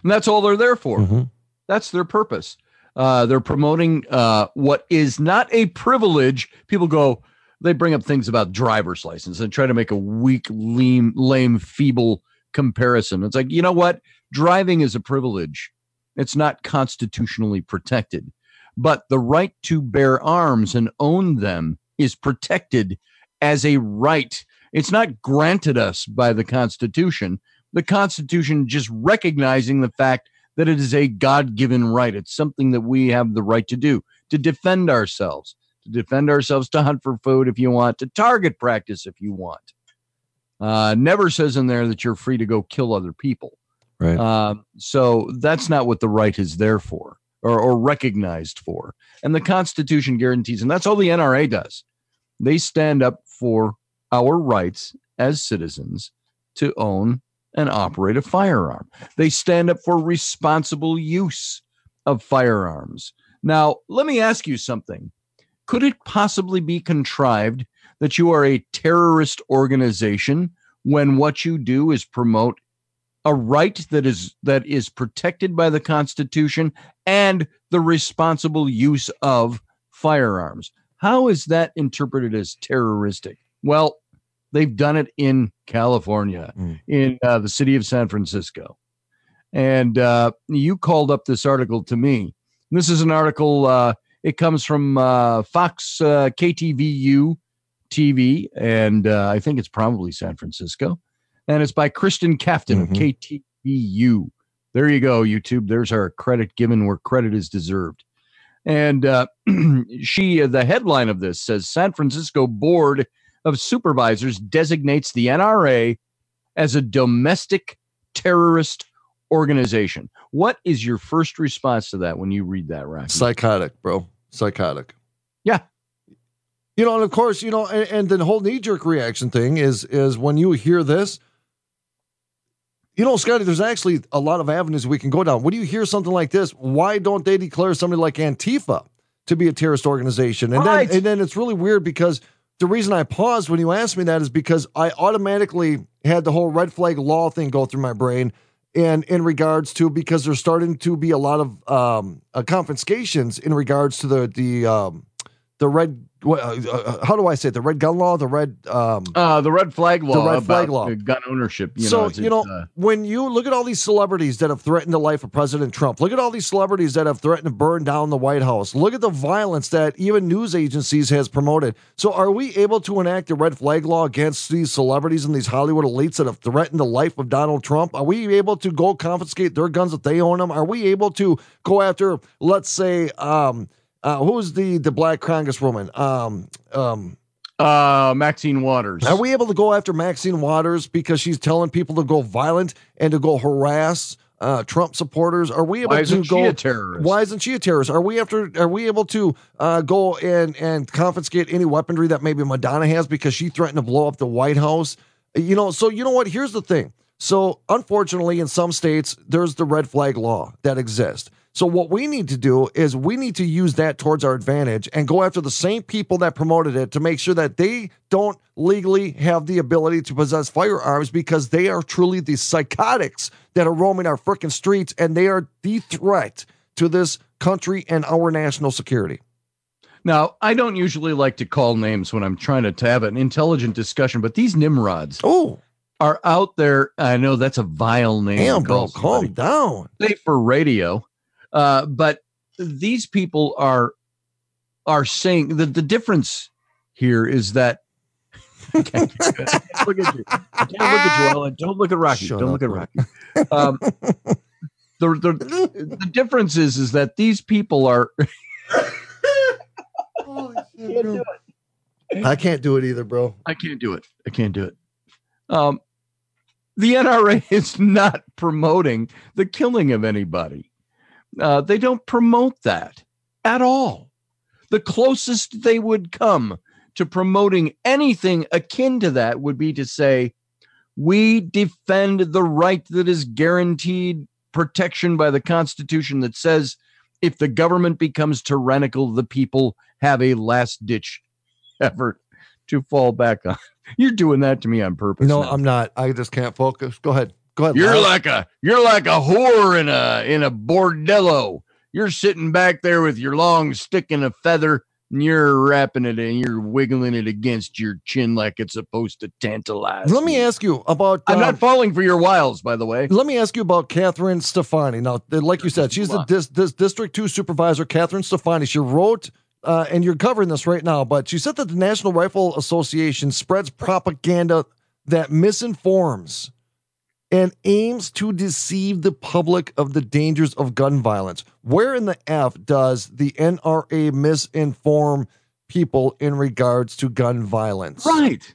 Speaker 1: and that's all they're there for.
Speaker 2: Mhm.
Speaker 1: That's their purpose. Uh, they're promoting uh, what is not a privilege. People go, they bring up things about driver's license and try to make a weak, lame, lame, feeble comparison. It's like, you know what? Driving is a privilege. It's not constitutionally protected, but the right to bear arms and own them is protected as a right. It's not granted us by the Constitution. The Constitution just recognizing the fact that it is a God given right. It's something that we have the right to do to defend ourselves, to defend ourselves, to hunt for food if you want, to target practice if you want. Uh, never says in there that you're free to go kill other people.
Speaker 2: Right.
Speaker 1: Um, so that's not what the right is there for or, or recognized for. And the Constitution guarantees, and that's all the NRA does. They stand up for our rights as citizens to own and operate a firearm. They stand up for responsible use of firearms. Now, let me ask you something. Could it possibly be contrived that you are a terrorist organization when what you do is promote a right that is that is protected by the constitution and the responsible use of firearms how is that interpreted as terroristic well they've done it in california
Speaker 2: Mm.
Speaker 1: in uh, the city of san francisco and uh, you called up this article to me this is an article uh, it comes from uh, fox uh, ktvu tv and uh, i think it's probably san francisco and it's by Kristen Kafton of
Speaker 2: Mhm.
Speaker 1: KTVU. There you go, YouTube. There's our credit given where credit is deserved. And uh, she, the headline of this says San Francisco Board of Supervisors designates the NRA as a domestic terrorist organization. What is your first response to that when you read that, Rocci?
Speaker 2: Psychotic, bro. Psychotic.
Speaker 1: Yeah.
Speaker 2: You know, and of course, you know, and, and the whole knee jerk reaction thing is is when you hear this, you know, Scotty, there's actually a lot of avenues we can go down. When you hear something like this, why don't they declare somebody like Antifa to be a terrorist organization? And
Speaker 1: Right.
Speaker 2: then and then it's really weird because the reason I paused when you asked me that is because I automatically had the whole red flag law thing go through my brain. And in regards to because there's starting to be a lot of um, uh, confiscations in regards to the the um, the red what, uh, uh, how do I say it? the red gun law the red um,
Speaker 1: uh, the red flag law.
Speaker 2: The red flag
Speaker 1: about,
Speaker 2: law.
Speaker 1: uh, Gun ownership. You
Speaker 2: so
Speaker 1: know,
Speaker 2: you know
Speaker 1: uh,
Speaker 2: when you look at all these celebrities that have threatened the life of President Trump, look at all these celebrities that have threatened to burn down the White House. Look at the violence that even news agencies has promoted. So are we able to enact a red flag law against these celebrities and these Hollywood elites that have threatened the life of Donald Trump? Are we able to go confiscate their guns if they own them? Are we able to go after, let's say, um, uh, who's the the black congresswoman? Um, um,
Speaker 1: uh, Maxine Waters.
Speaker 2: are we able to go after Maxine Waters because she's telling people to go violent and to go harass uh, Trump supporters? Are we able
Speaker 1: Why
Speaker 2: to go?
Speaker 1: a terrorist?
Speaker 2: Why isn't she a terrorist? Are we after? Are we able to uh, go and and confiscate any weaponry that maybe Madonna has because she threatened to blow up the White House? You know. So you know what? Here's the thing. So unfortunately, in some states, there's the red flag law that exists. So what we need to do is we need to use that towards our advantage and go after the same people that promoted it to make sure that they don't legally have the ability to possess firearms because they are truly the psychotics that are roaming our freaking streets and they are the threat to this country and our national security.
Speaker 1: Now, I don't usually like to call names when I'm trying to, have an intelligent discussion, but these Nimrods
Speaker 2: Oh,
Speaker 1: are out there. I know that's a vile name. to
Speaker 2: damn, bro, calm down.
Speaker 1: Safe for radio, uh, but these people are are saying that the difference here is that. I can't look at you. I can't look at you, Ellen. Don't look at Rocci.
Speaker 2: Shut
Speaker 1: Don't
Speaker 2: up,
Speaker 1: look at. Rocci. Um, the, the the difference is is that these people are
Speaker 2: I can't do it either, bro.
Speaker 1: I can't do it. I can't do it. Um, the NRA is not promoting the killing of anybody. Uh, they don't promote that at all. The closest they would come to promoting anything akin to that would be to say, we defend the right that is guaranteed protection by the Constitution that says if the government becomes tyrannical, the people have a last ditch effort to fall back on. You're doing that to me on purpose.
Speaker 2: No,
Speaker 1: now.
Speaker 2: I'm not. I just can't focus. Go ahead. Go ahead.
Speaker 1: You're
Speaker 2: Lyle.
Speaker 1: like a you're like a whore in a in a bordello. You're sitting back there with your long stick and a feather, and you're wrapping it and you're wiggling it against your chin like it's supposed to tantalize.
Speaker 2: Let me ask you about.
Speaker 1: I'm
Speaker 2: um,
Speaker 1: not falling for your wiles, by the way.
Speaker 2: Let me ask you about Catherine Stefani. Now, like you said, she's the dis- dis- District 2 supervisor, Catherine Stefani. She wrote, uh, and you're covering this right now, but she said that the National Rifle Association spreads propaganda that misinforms and aims to deceive the public of the dangers of gun violence. Where in the F does the NRA misinform people in regards to gun violence?
Speaker 1: Right.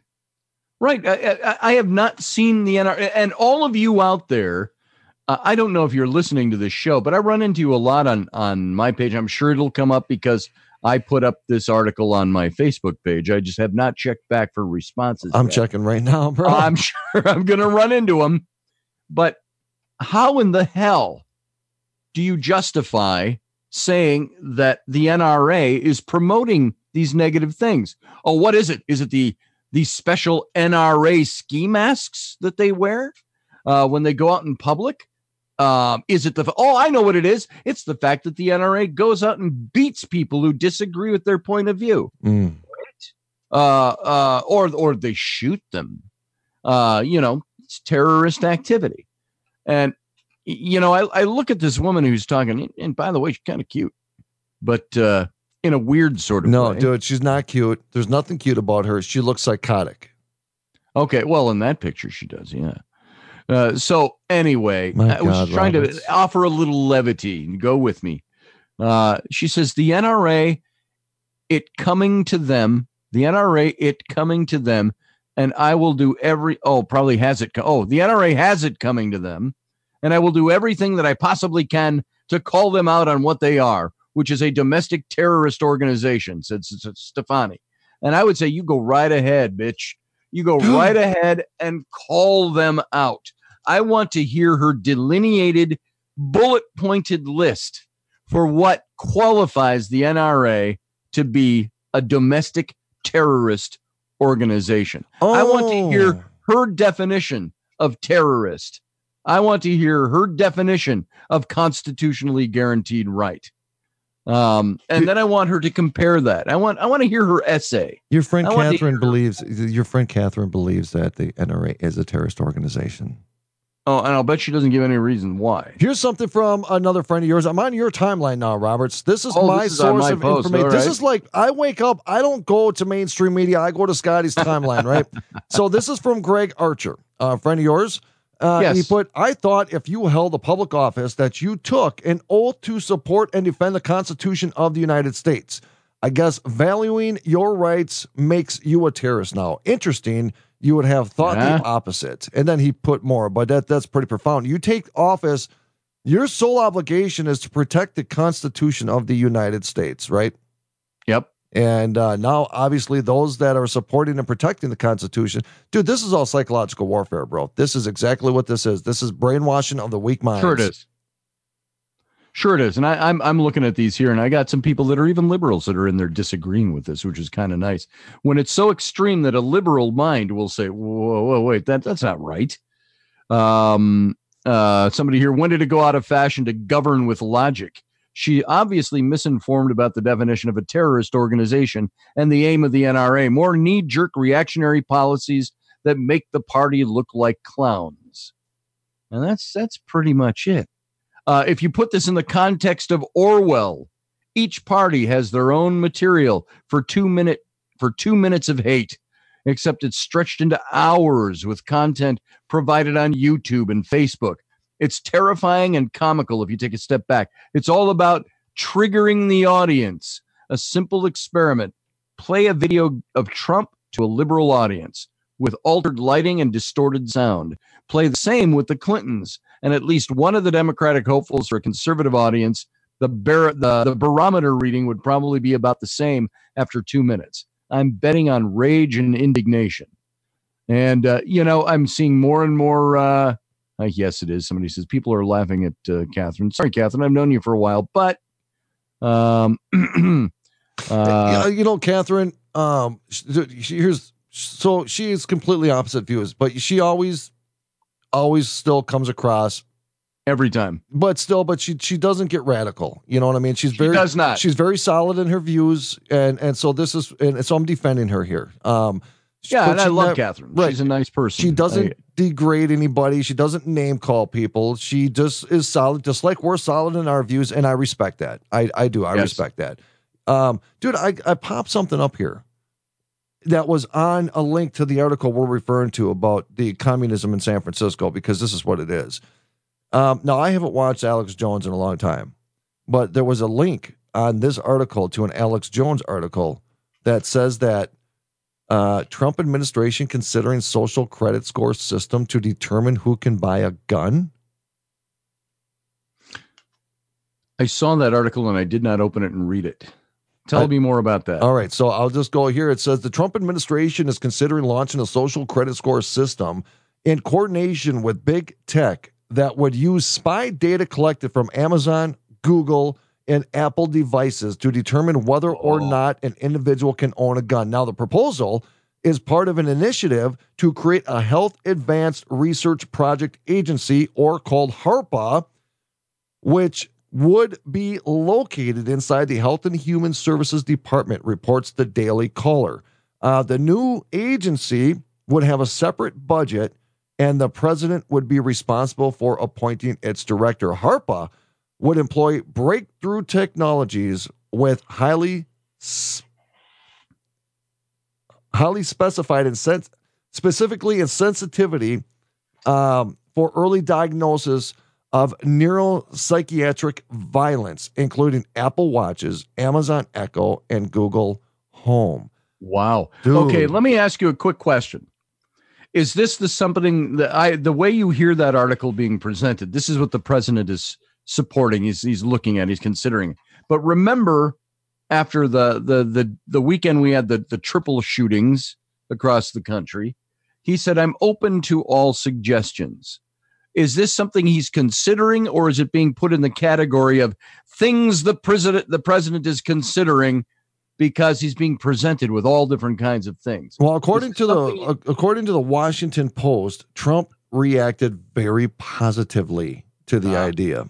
Speaker 1: Right. I, I, I have not seen the NRA. And all of you out there, uh, I don't know if you're listening to this show, but I run into you a lot on, on my page. I'm sure it'll come up because I put up this article on my Facebook page. I just have not checked back for responses.
Speaker 2: I'm
Speaker 1: yet.
Speaker 2: checking right now, bro.
Speaker 1: I'm sure I'm going to run into them. But how in the hell do you justify saying that the NRA is promoting these negative things? Oh, what is it? Is it the these special NRA ski masks that they wear uh, when they go out in public? Um, is it the oh I know what it is? It's the fact that the NRA goes out and beats people who disagree with their point of view
Speaker 2: Mm.
Speaker 1: uh, uh, or or they shoot them. Uh, you know, it's terrorist activity. And you know, I, I look at this woman who's talking, and- by the way, she's kind of cute, but uh, in a weird sort of
Speaker 2: No,
Speaker 1: way.
Speaker 2: dude, she's not cute. There's nothing cute about her. She looks psychotic.
Speaker 1: Okay, well, in that picture, she does, yeah. Uh, so anyway,
Speaker 2: My
Speaker 1: I was
Speaker 2: God,
Speaker 1: trying
Speaker 2: Roberts.
Speaker 1: to offer a little levity and go with me. Uh, she says the NRA, it coming to them, the NRA, it coming to them, and I will do every. Oh, probably has it. Oh, the NRA has it coming to them, and I will do everything that I possibly can to call them out on what they are, which is a domestic terrorist organization. Said Stefani, and I would say you go right ahead, bitch. You go right ahead and call them out. I want to hear her delineated, bullet pointed list for what qualifies the NRA to be a domestic terrorist organization. I want to hear her definition of terrorist. I want to hear her definition of constitutionally guaranteed right. Um, and then I want her to compare that. I want I want to hear her essay.
Speaker 2: Your friend
Speaker 1: I
Speaker 2: Catherine believes your friend Catherine believes that the NRA is a terrorist organization.
Speaker 1: Oh, and I'll bet she doesn't give any reason why.
Speaker 2: Here's something from another friend of yours. I'm on your timeline now, Roberts. This is
Speaker 1: Oh,
Speaker 2: my
Speaker 1: this is
Speaker 2: source
Speaker 1: my
Speaker 2: of
Speaker 1: post.
Speaker 2: information.
Speaker 1: All
Speaker 2: This is like I wake up, I don't go to mainstream media, I go to Scotty's timeline, right? so this is from Greg Archer, a friend of yours. Uh,
Speaker 1: Yes.
Speaker 2: He put, I thought if you held a public office that you took an oath to support and defend the Constitution of the United States. I guess valuing your rights makes you a terrorist now. Interesting. You would have thought
Speaker 1: Yeah.
Speaker 2: the opposite. And then he put more, but that that's pretty profound. You take office, your sole obligation is to protect the Constitution of the United States, right?
Speaker 1: Yep.
Speaker 2: And uh, now, obviously, those that are supporting and protecting the Constitution, dude, this is all psychological warfare, bro. This is exactly what this is. This is brainwashing of the weak minds.
Speaker 1: Sure it is. Sure it is. And I, I'm I'm looking at these here, and I got some people that are even liberals that are in there disagreeing with this, which is kind of nice. When it's so extreme that a liberal mind will say, "Whoa, whoa, wait, that that's not right." Um, uh, somebody here, when did it go out of fashion to govern with logic? She obviously misinformed about the definition of a terrorist organization and the aim of the NRA. More knee-jerk reactionary policies that make the party look like clowns. And that's that's pretty much it. Uh, if you put this in the context of Orwell, each party has their own material for two minute for two minutes of hate, except it's stretched into hours with content provided on YouTube and Facebook. It's terrifying and comical if you take a step back. It's all about triggering the audience. A simple experiment. Play a video of Trump to a liberal audience with altered lighting and distorted sound. Play the same with the Clintons and at least one of the Democratic hopefuls for a conservative audience. The, bar- the, the barometer reading would probably be about the same after two minutes. I'm betting on rage and indignation. And, uh, you know, I'm seeing more and more. Uh, uh, yes, it is. Somebody says people are laughing at uh, Catherine. Sorry, Catherine. I've known you for a while, but um, uh,
Speaker 2: you know, Catherine, um, here's so she is completely opposite views, but she always always still comes across
Speaker 1: every time.
Speaker 2: But still, but she she doesn't get radical. You know what I mean? She's
Speaker 1: She
Speaker 2: very
Speaker 1: does not.
Speaker 2: She's very solid in her views, and and so this is and so I'm defending her here. Um,
Speaker 1: Yeah, and I love
Speaker 2: ne-
Speaker 1: Catherine.
Speaker 2: right.
Speaker 1: She's a nice person.
Speaker 2: She doesn't
Speaker 1: I-
Speaker 2: degrade anybody. She doesn't name call people. She just is solid, just like we're solid in our views, and I respect that. I I do. I
Speaker 1: Yes.
Speaker 2: respect that. Um, dude, I I popped something up here that was on a link to the article we're referring to about the communism in San Francisco because this is what it is. Um, now I haven't watched Alex Jones in a long time, but there was a link on this article to an Alex Jones article that says that uh, Trump administration considering social credit score system to determine who can buy a gun.
Speaker 1: I saw that article and I did not open it and read it. Tell
Speaker 2: I-
Speaker 1: me more about that.
Speaker 2: All right, so I'll just go here. It says the Trump administration is considering launching a social credit score system in coordination with big tech that would use spy data collected from Amazon, Google, and Apple devices to determine whether or
Speaker 1: Oh.
Speaker 2: not an individual can own a gun. Now, the proposal is part of an initiative to create a Health Advanced Research Project Agency, or called HARPA, which would be located inside the Health and Human Services Department, reports the Daily Caller. Uh, the new agency would have a separate budget, and the president would be responsible for appointing its director. HARPA would employ breakthrough technologies with highly highly specified and sens- specifically in sensitivity um, for early diagnosis of neuropsychiatric violence, including Apple Watches, Amazon Echo, and Google Home.
Speaker 1: Wow.
Speaker 2: Dude.
Speaker 1: Okay, let me ask you a quick question. Is this the something that I the way you hear that article being presented? This is what the president is supporting. He's he's looking at. He's considering. But remember, after the the the the weekend we had the the triple shootings across the country, he said, "I'm open to all suggestions." Is this something he's considering, or is it being put in the category of things the president the president is considering because he's being presented with all different kinds of things?
Speaker 2: Well, according to the according to the Washington Post, Trump reacted very positively to the
Speaker 1: Ah.
Speaker 2: idea.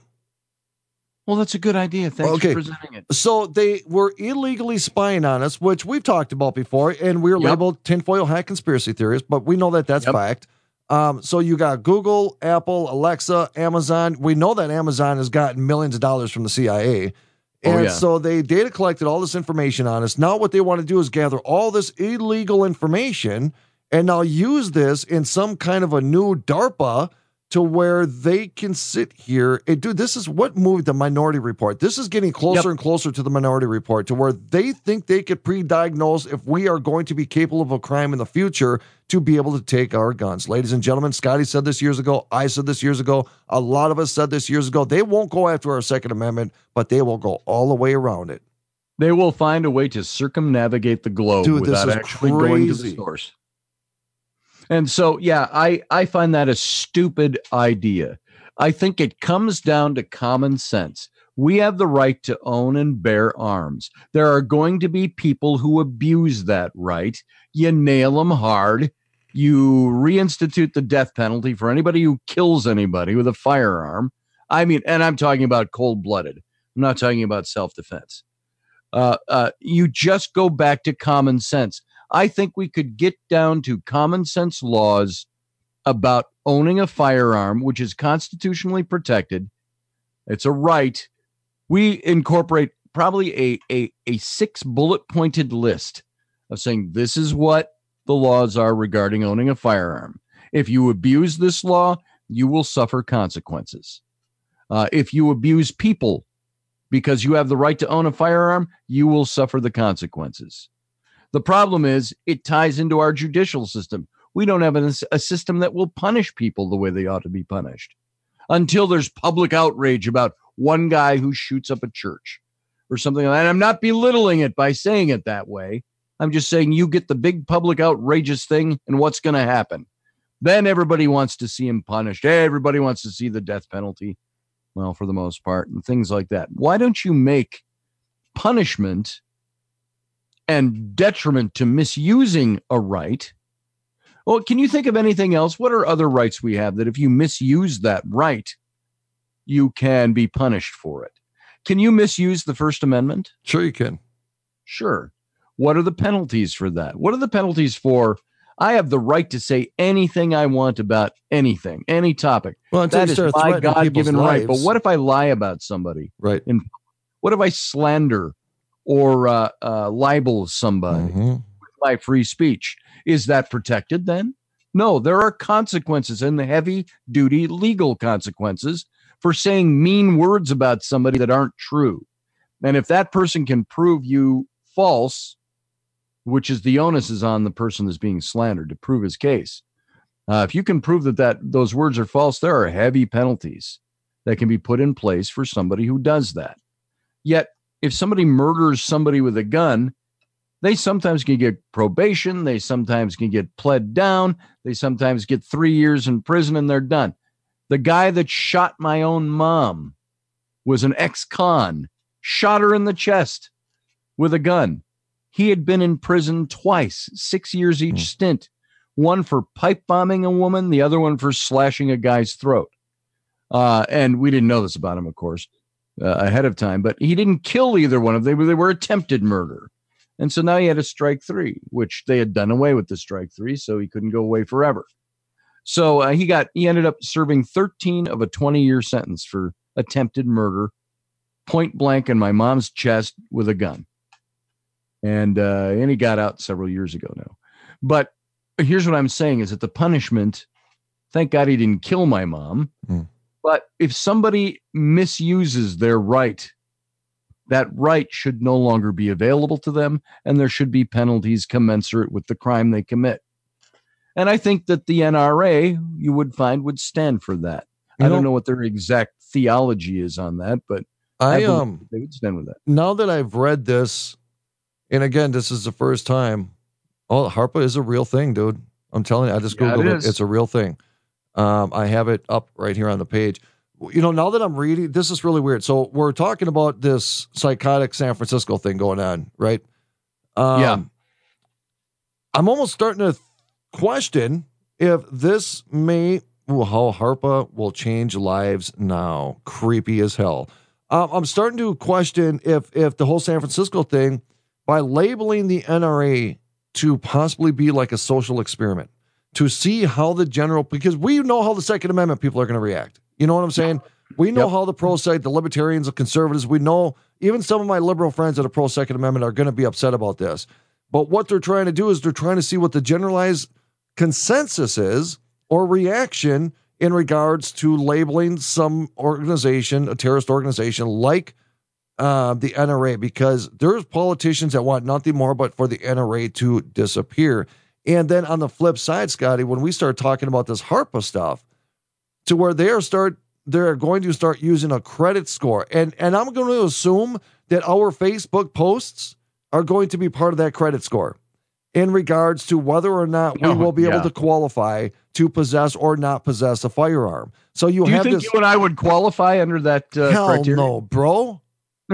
Speaker 1: Well, that's a good idea. Thanks
Speaker 2: Okay.
Speaker 1: for presenting it.
Speaker 2: So they were illegally spying on us, which we've talked about before, and we are
Speaker 1: Yep.
Speaker 2: labeled tinfoil hat conspiracy theorists, but we know that that's
Speaker 1: Yep.
Speaker 2: fact. Um, so you got Google, Apple, Alexa, Amazon. We know that Amazon has gotten millions of dollars from the CIA.
Speaker 1: Oh,
Speaker 2: And
Speaker 1: yeah.
Speaker 2: so they data collected all this information on us. Now what they want to do is gather all this illegal information and now use this in some kind of a new DARPA to where they can sit here and dude this is what moved the minority report. This is getting closer
Speaker 1: Yep.
Speaker 2: and closer to the minority report to where they think they could pre-diagnose if we are going to be capable of a crime in the future to be able to take our guns. Ladies and gentlemen scotty said this years ago. I said this years ago. A lot of us said this years ago. They won't go after our second amendment but they will go all the way around it.
Speaker 1: They will find a way to circumnavigate the globe
Speaker 2: Dude,
Speaker 1: without actually going to the source. And so, yeah, I I find that a stupid idea. I think it comes down to common sense. We have the right to own and bear arms. There are going to be people who abuse that right. You nail them hard. You reinstitute the death penalty for anybody who kills anybody with a firearm. I mean, and I'm talking about cold blooded. I'm not talking about self defense. Uh, uh, you just go back to common sense. I think we could get down to common sense laws about owning a firearm, which is constitutionally protected. It's a right. We incorporate probably a, a, a six bullet pointed list of saying this is what the laws are regarding owning a firearm. If you abuse this law, you will suffer consequences. Uh, if you abuse people because you have the right to own a firearm, you will suffer the consequences. The problem is it ties into our judicial system. We don't have an, a system that will punish people the way they ought to be punished until there's public outrage about one guy who shoots up a church or something like that. And I'm not belittling it by saying it that way. I'm just saying you get the big public outrageous thing, and what's going to happen? Then everybody wants to see him punished. Everybody wants to see the death penalty well, for the most part, and things like that. Why don't you make punishment and detriment to misusing a right Well, can you think of anything else? What are other rights we have that if you misuse that right, you can be punished for it? Can you misuse the First Amendment?
Speaker 2: Sure, you can.
Speaker 1: Sure. What are the penalties for that? What are the penalties for I have the right to say anything I want about anything, any topic.
Speaker 2: Well,
Speaker 1: that is my God given right. But what if I lie about somebody?
Speaker 2: Right.
Speaker 1: And what if I slander or uh, uh, libel somebody mm-hmm. with my free speech? Is that protected then? No, there are consequences and the heavy duty legal consequences for saying mean words about somebody that aren't true. And if that person can prove you false, which is the onus is on the person that's being slandered to prove his case. Uh, if you can prove that, that those words are false, there are heavy penalties that can be put in place for somebody who does that. Yet, if somebody murders somebody with a gun, they sometimes can get probation, they sometimes can get pled down, they sometimes get three years in prison and they're done. The guy that shot my own mom was an ex con, shot her in the chest with a gun. He had been in prison twice, six years each mm. stint, one for pipe bombing a woman, the other one for slashing a guy's throat. Uh, and we didn't know this about him, of course, uh, ahead of time, but he didn't kill either one of them. They were, attempted murder. And so now he had a strike three, which they had done away with the strike three, so he couldn't go away forever. So uh, he got he ended up serving 13 of a 20 year sentence for attempted murder, point blank in my mom's chest with a gun and uh, and he got out several years ago now. But here's what I'm saying: is that the punishment. Thank God he didn't kill my mom. Mm. But if somebody misuses their right, that right should no longer be available to them, and there should be penalties commensurate with the crime they commit. And I think that the NRA, you would find, would stand for that. You I don't know what their exact theology is on that, but I, I um they would stand with that.
Speaker 2: Now that I've read this, and again, this is the first time. Oh, HARPA is a real thing, dude. I'm telling you, I just googled yeah, it. it. It's a real thing. Um, I have it up right here on the page. You know, now that I'm reading, this is really weird. So we're talking about this psychotic San Francisco thing going on, right?
Speaker 1: Um, yeah.
Speaker 2: I'm almost starting to question if this may how HARPA will change lives now. Creepy as hell. Um, I'm starting to question if if the whole San Francisco thing by labeling the NRA to possibly be like a social experiment to see how the general, because we know how the Second Amendment people are going to react. You know what I'm saying? We know yep. how the pro side, the libertarians, the conservatives, we know even some of my liberal friends that are pro Second Amendment are going to be upset about this. But what they're trying to do is they're trying to see what the generalized consensus is or reaction in regards to labeling some organization, a terrorist organization like uh, the NRA because there's politicians that want nothing more but for the NRA to disappear. And then on the flip side, Scotty, when we start talking about this HARPA stuff, to where they are start they're going to start using a credit score, and and I'm going to assume that our Facebook posts are going to be part of that credit score in regards to whether or not we oh, will be yeah. able to qualify to possess or not possess a firearm. So you
Speaker 1: Do
Speaker 2: have
Speaker 1: you think
Speaker 2: this,
Speaker 1: you and I would qualify under that uh,
Speaker 2: hell
Speaker 1: criteria?
Speaker 2: no, bro.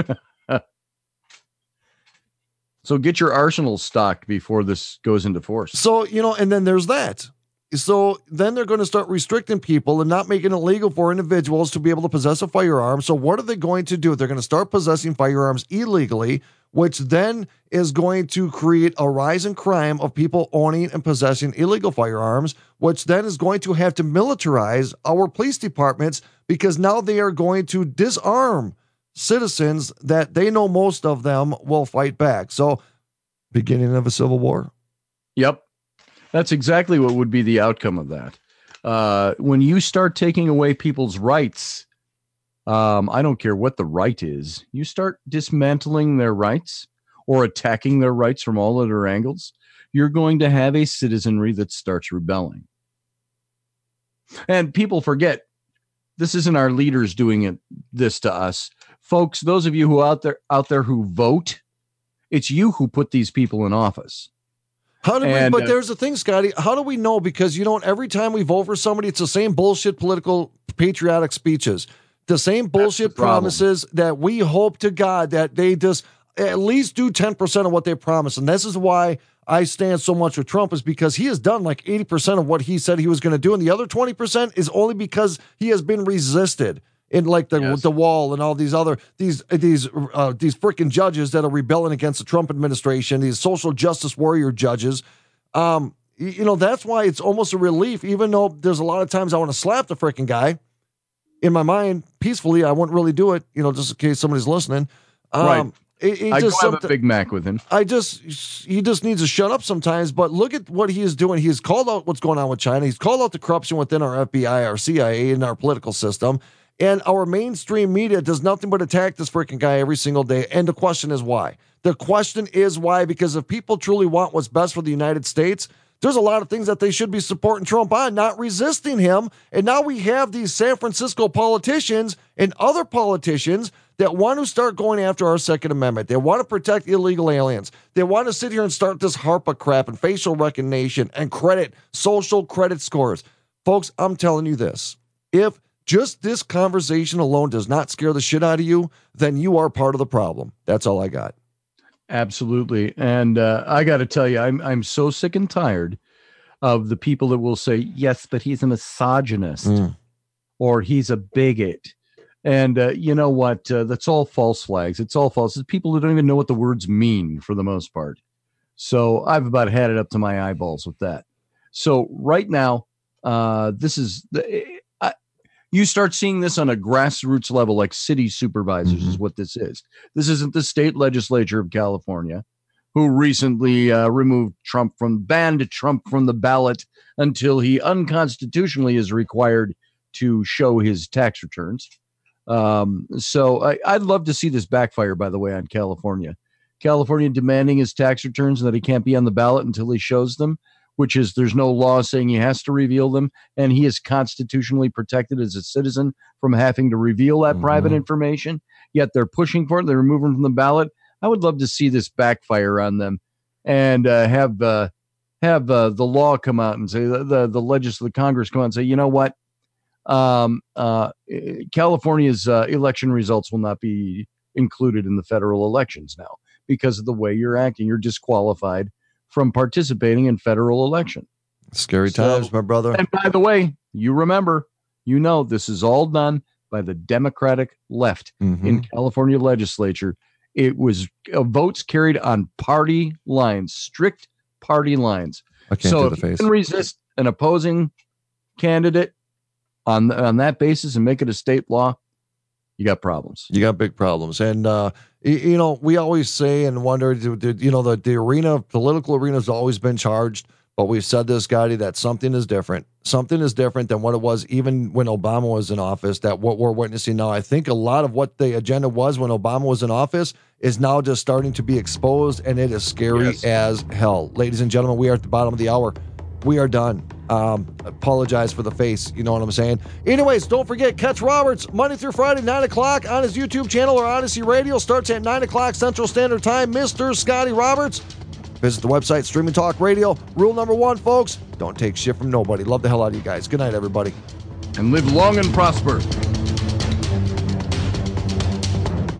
Speaker 1: so get your arsenal stocked before this goes into force.
Speaker 2: So, you know, and then there's that. So then they're going to start restricting people and not making it legal for individuals to be able to possess a firearm. So what are they going to do? They're going to start possessing firearms illegally, which then is going to create a rise in crime of people owning and possessing illegal firearms, which then is going to have to militarize our police departments because now they are going to disarm citizens that they know most of them will fight back. So, beginning of a civil war.
Speaker 1: Yep. That's exactly what would be the outcome of that. Uh, when you start taking away people's rights, um, I don't care what the right is, you start dismantling their rights or attacking their rights from all other angles, you're going to have a citizenry that starts rebelling. And people forget this isn't our leaders doing it this to us folks, those of you who out there out there who vote, it's you who put these people in office.
Speaker 2: How do and, we? But uh, there's the thing, Scotty. How do we know? Because you know, every time we vote for somebody, it's the same bullshit political patriotic speeches, the same bullshit the promises that we hope to God that they just at least do ten percent of what they promise. And this is why I stand so much with Trump is because he has done like 80% of what he said he was going to do. And the other 20% is only because he has been resisted in like the yes. the wall and all these other these these uh, these freaking judges that are rebelling against the Trump administration, these social justice warrior judges. Um, you know that's why it's almost a relief, even though there's a lot of times I want to slap the freaking guy. In my mind, peacefully, I wouldn't really do it. You know, just in case somebody's listening. Um,
Speaker 1: right. I just have a Big Mac with him.
Speaker 2: I just he just needs to shut up sometimes. But look at what he is doing. He has called out what's going on with China. He's called out the corruption within our FBI, our CIA, and our political system. And our mainstream media does nothing but attack this freaking guy every single day. And the question is why? The question is why? Because if people truly want what's best for the United States, there's a lot of things that they should be supporting Trump on, not resisting him. And now we have these San Francisco politicians and other politicians that want to start going after our Second Amendment. They want to protect illegal aliens. They want to sit here and start this HARPA crap and facial recognition and credit, social credit scores. Folks, I'm telling you this. If just this conversation alone does not scare the shit out of you, then you are part of the problem. That's all I got.
Speaker 1: Absolutely. And uh, I got to tell you, I'm, I'm so sick and tired of the people that will say, yes, but he's a misogynist mm. or he's a bigot. And uh, you know what? Uh, that's all false flags. It's all false. It's people who don't even know what the words mean for the most part. So I've about had it up to my eyeballs with that. So right now, uh, this is the you start seeing this on a grassroots level, like city supervisors, mm-hmm. is what this is. This isn't the state legislature of California, who recently uh, removed Trump from, banned Trump from the ballot until he unconstitutionally is required to show his tax returns. Um, so I, I'd love to see this backfire, by the way, on California. California demanding his tax returns and that he can't be on the ballot until he shows them which is there's no law saying he has to reveal them, and he is constitutionally protected as a citizen from having to reveal that mm-hmm. private information. Yet they're pushing for it; they remove him from the ballot. I would love to see this backfire on them, and uh, have uh, have uh, the law come out and say the the, the legislative Congress come out and say, you know what, um, uh, California's uh, election results will not be included in the federal elections now because of the way you're acting. You're disqualified from participating in federal election.
Speaker 2: Scary times, so, my brother.
Speaker 1: And by the way, you remember, you know, this is all done by the Democratic left mm-hmm. in California legislature. It was uh, votes carried on party lines, strict party lines. so if you can resist an opposing candidate on on that basis and make it a state law, you got problems.
Speaker 2: You got big problems. And, uh, you know, we always say and wonder, you know, the, the arena, political arena has always been charged, but we've said this, Scotty, that something is different. Something is different than what it was even when Obama was in office, that what we're witnessing now. I think a lot of what the agenda was when Obama was in office is now just starting to be exposed, and it is scary yes. as hell. Ladies and gentlemen, we are at the bottom of the hour. We are done. Um, apologize for the face. You know what I'm saying? Anyways, don't forget, catch Roberts Monday through Friday, 9 o'clock on his YouTube channel or Odyssey Radio. Starts at 9 o'clock Central Standard Time. Mr. Scotty Roberts. Visit the website, Streaming Talk Radio. Rule number one, folks don't take shit from nobody. Love the hell out of you guys. Good night, everybody.
Speaker 1: And live long and prosper.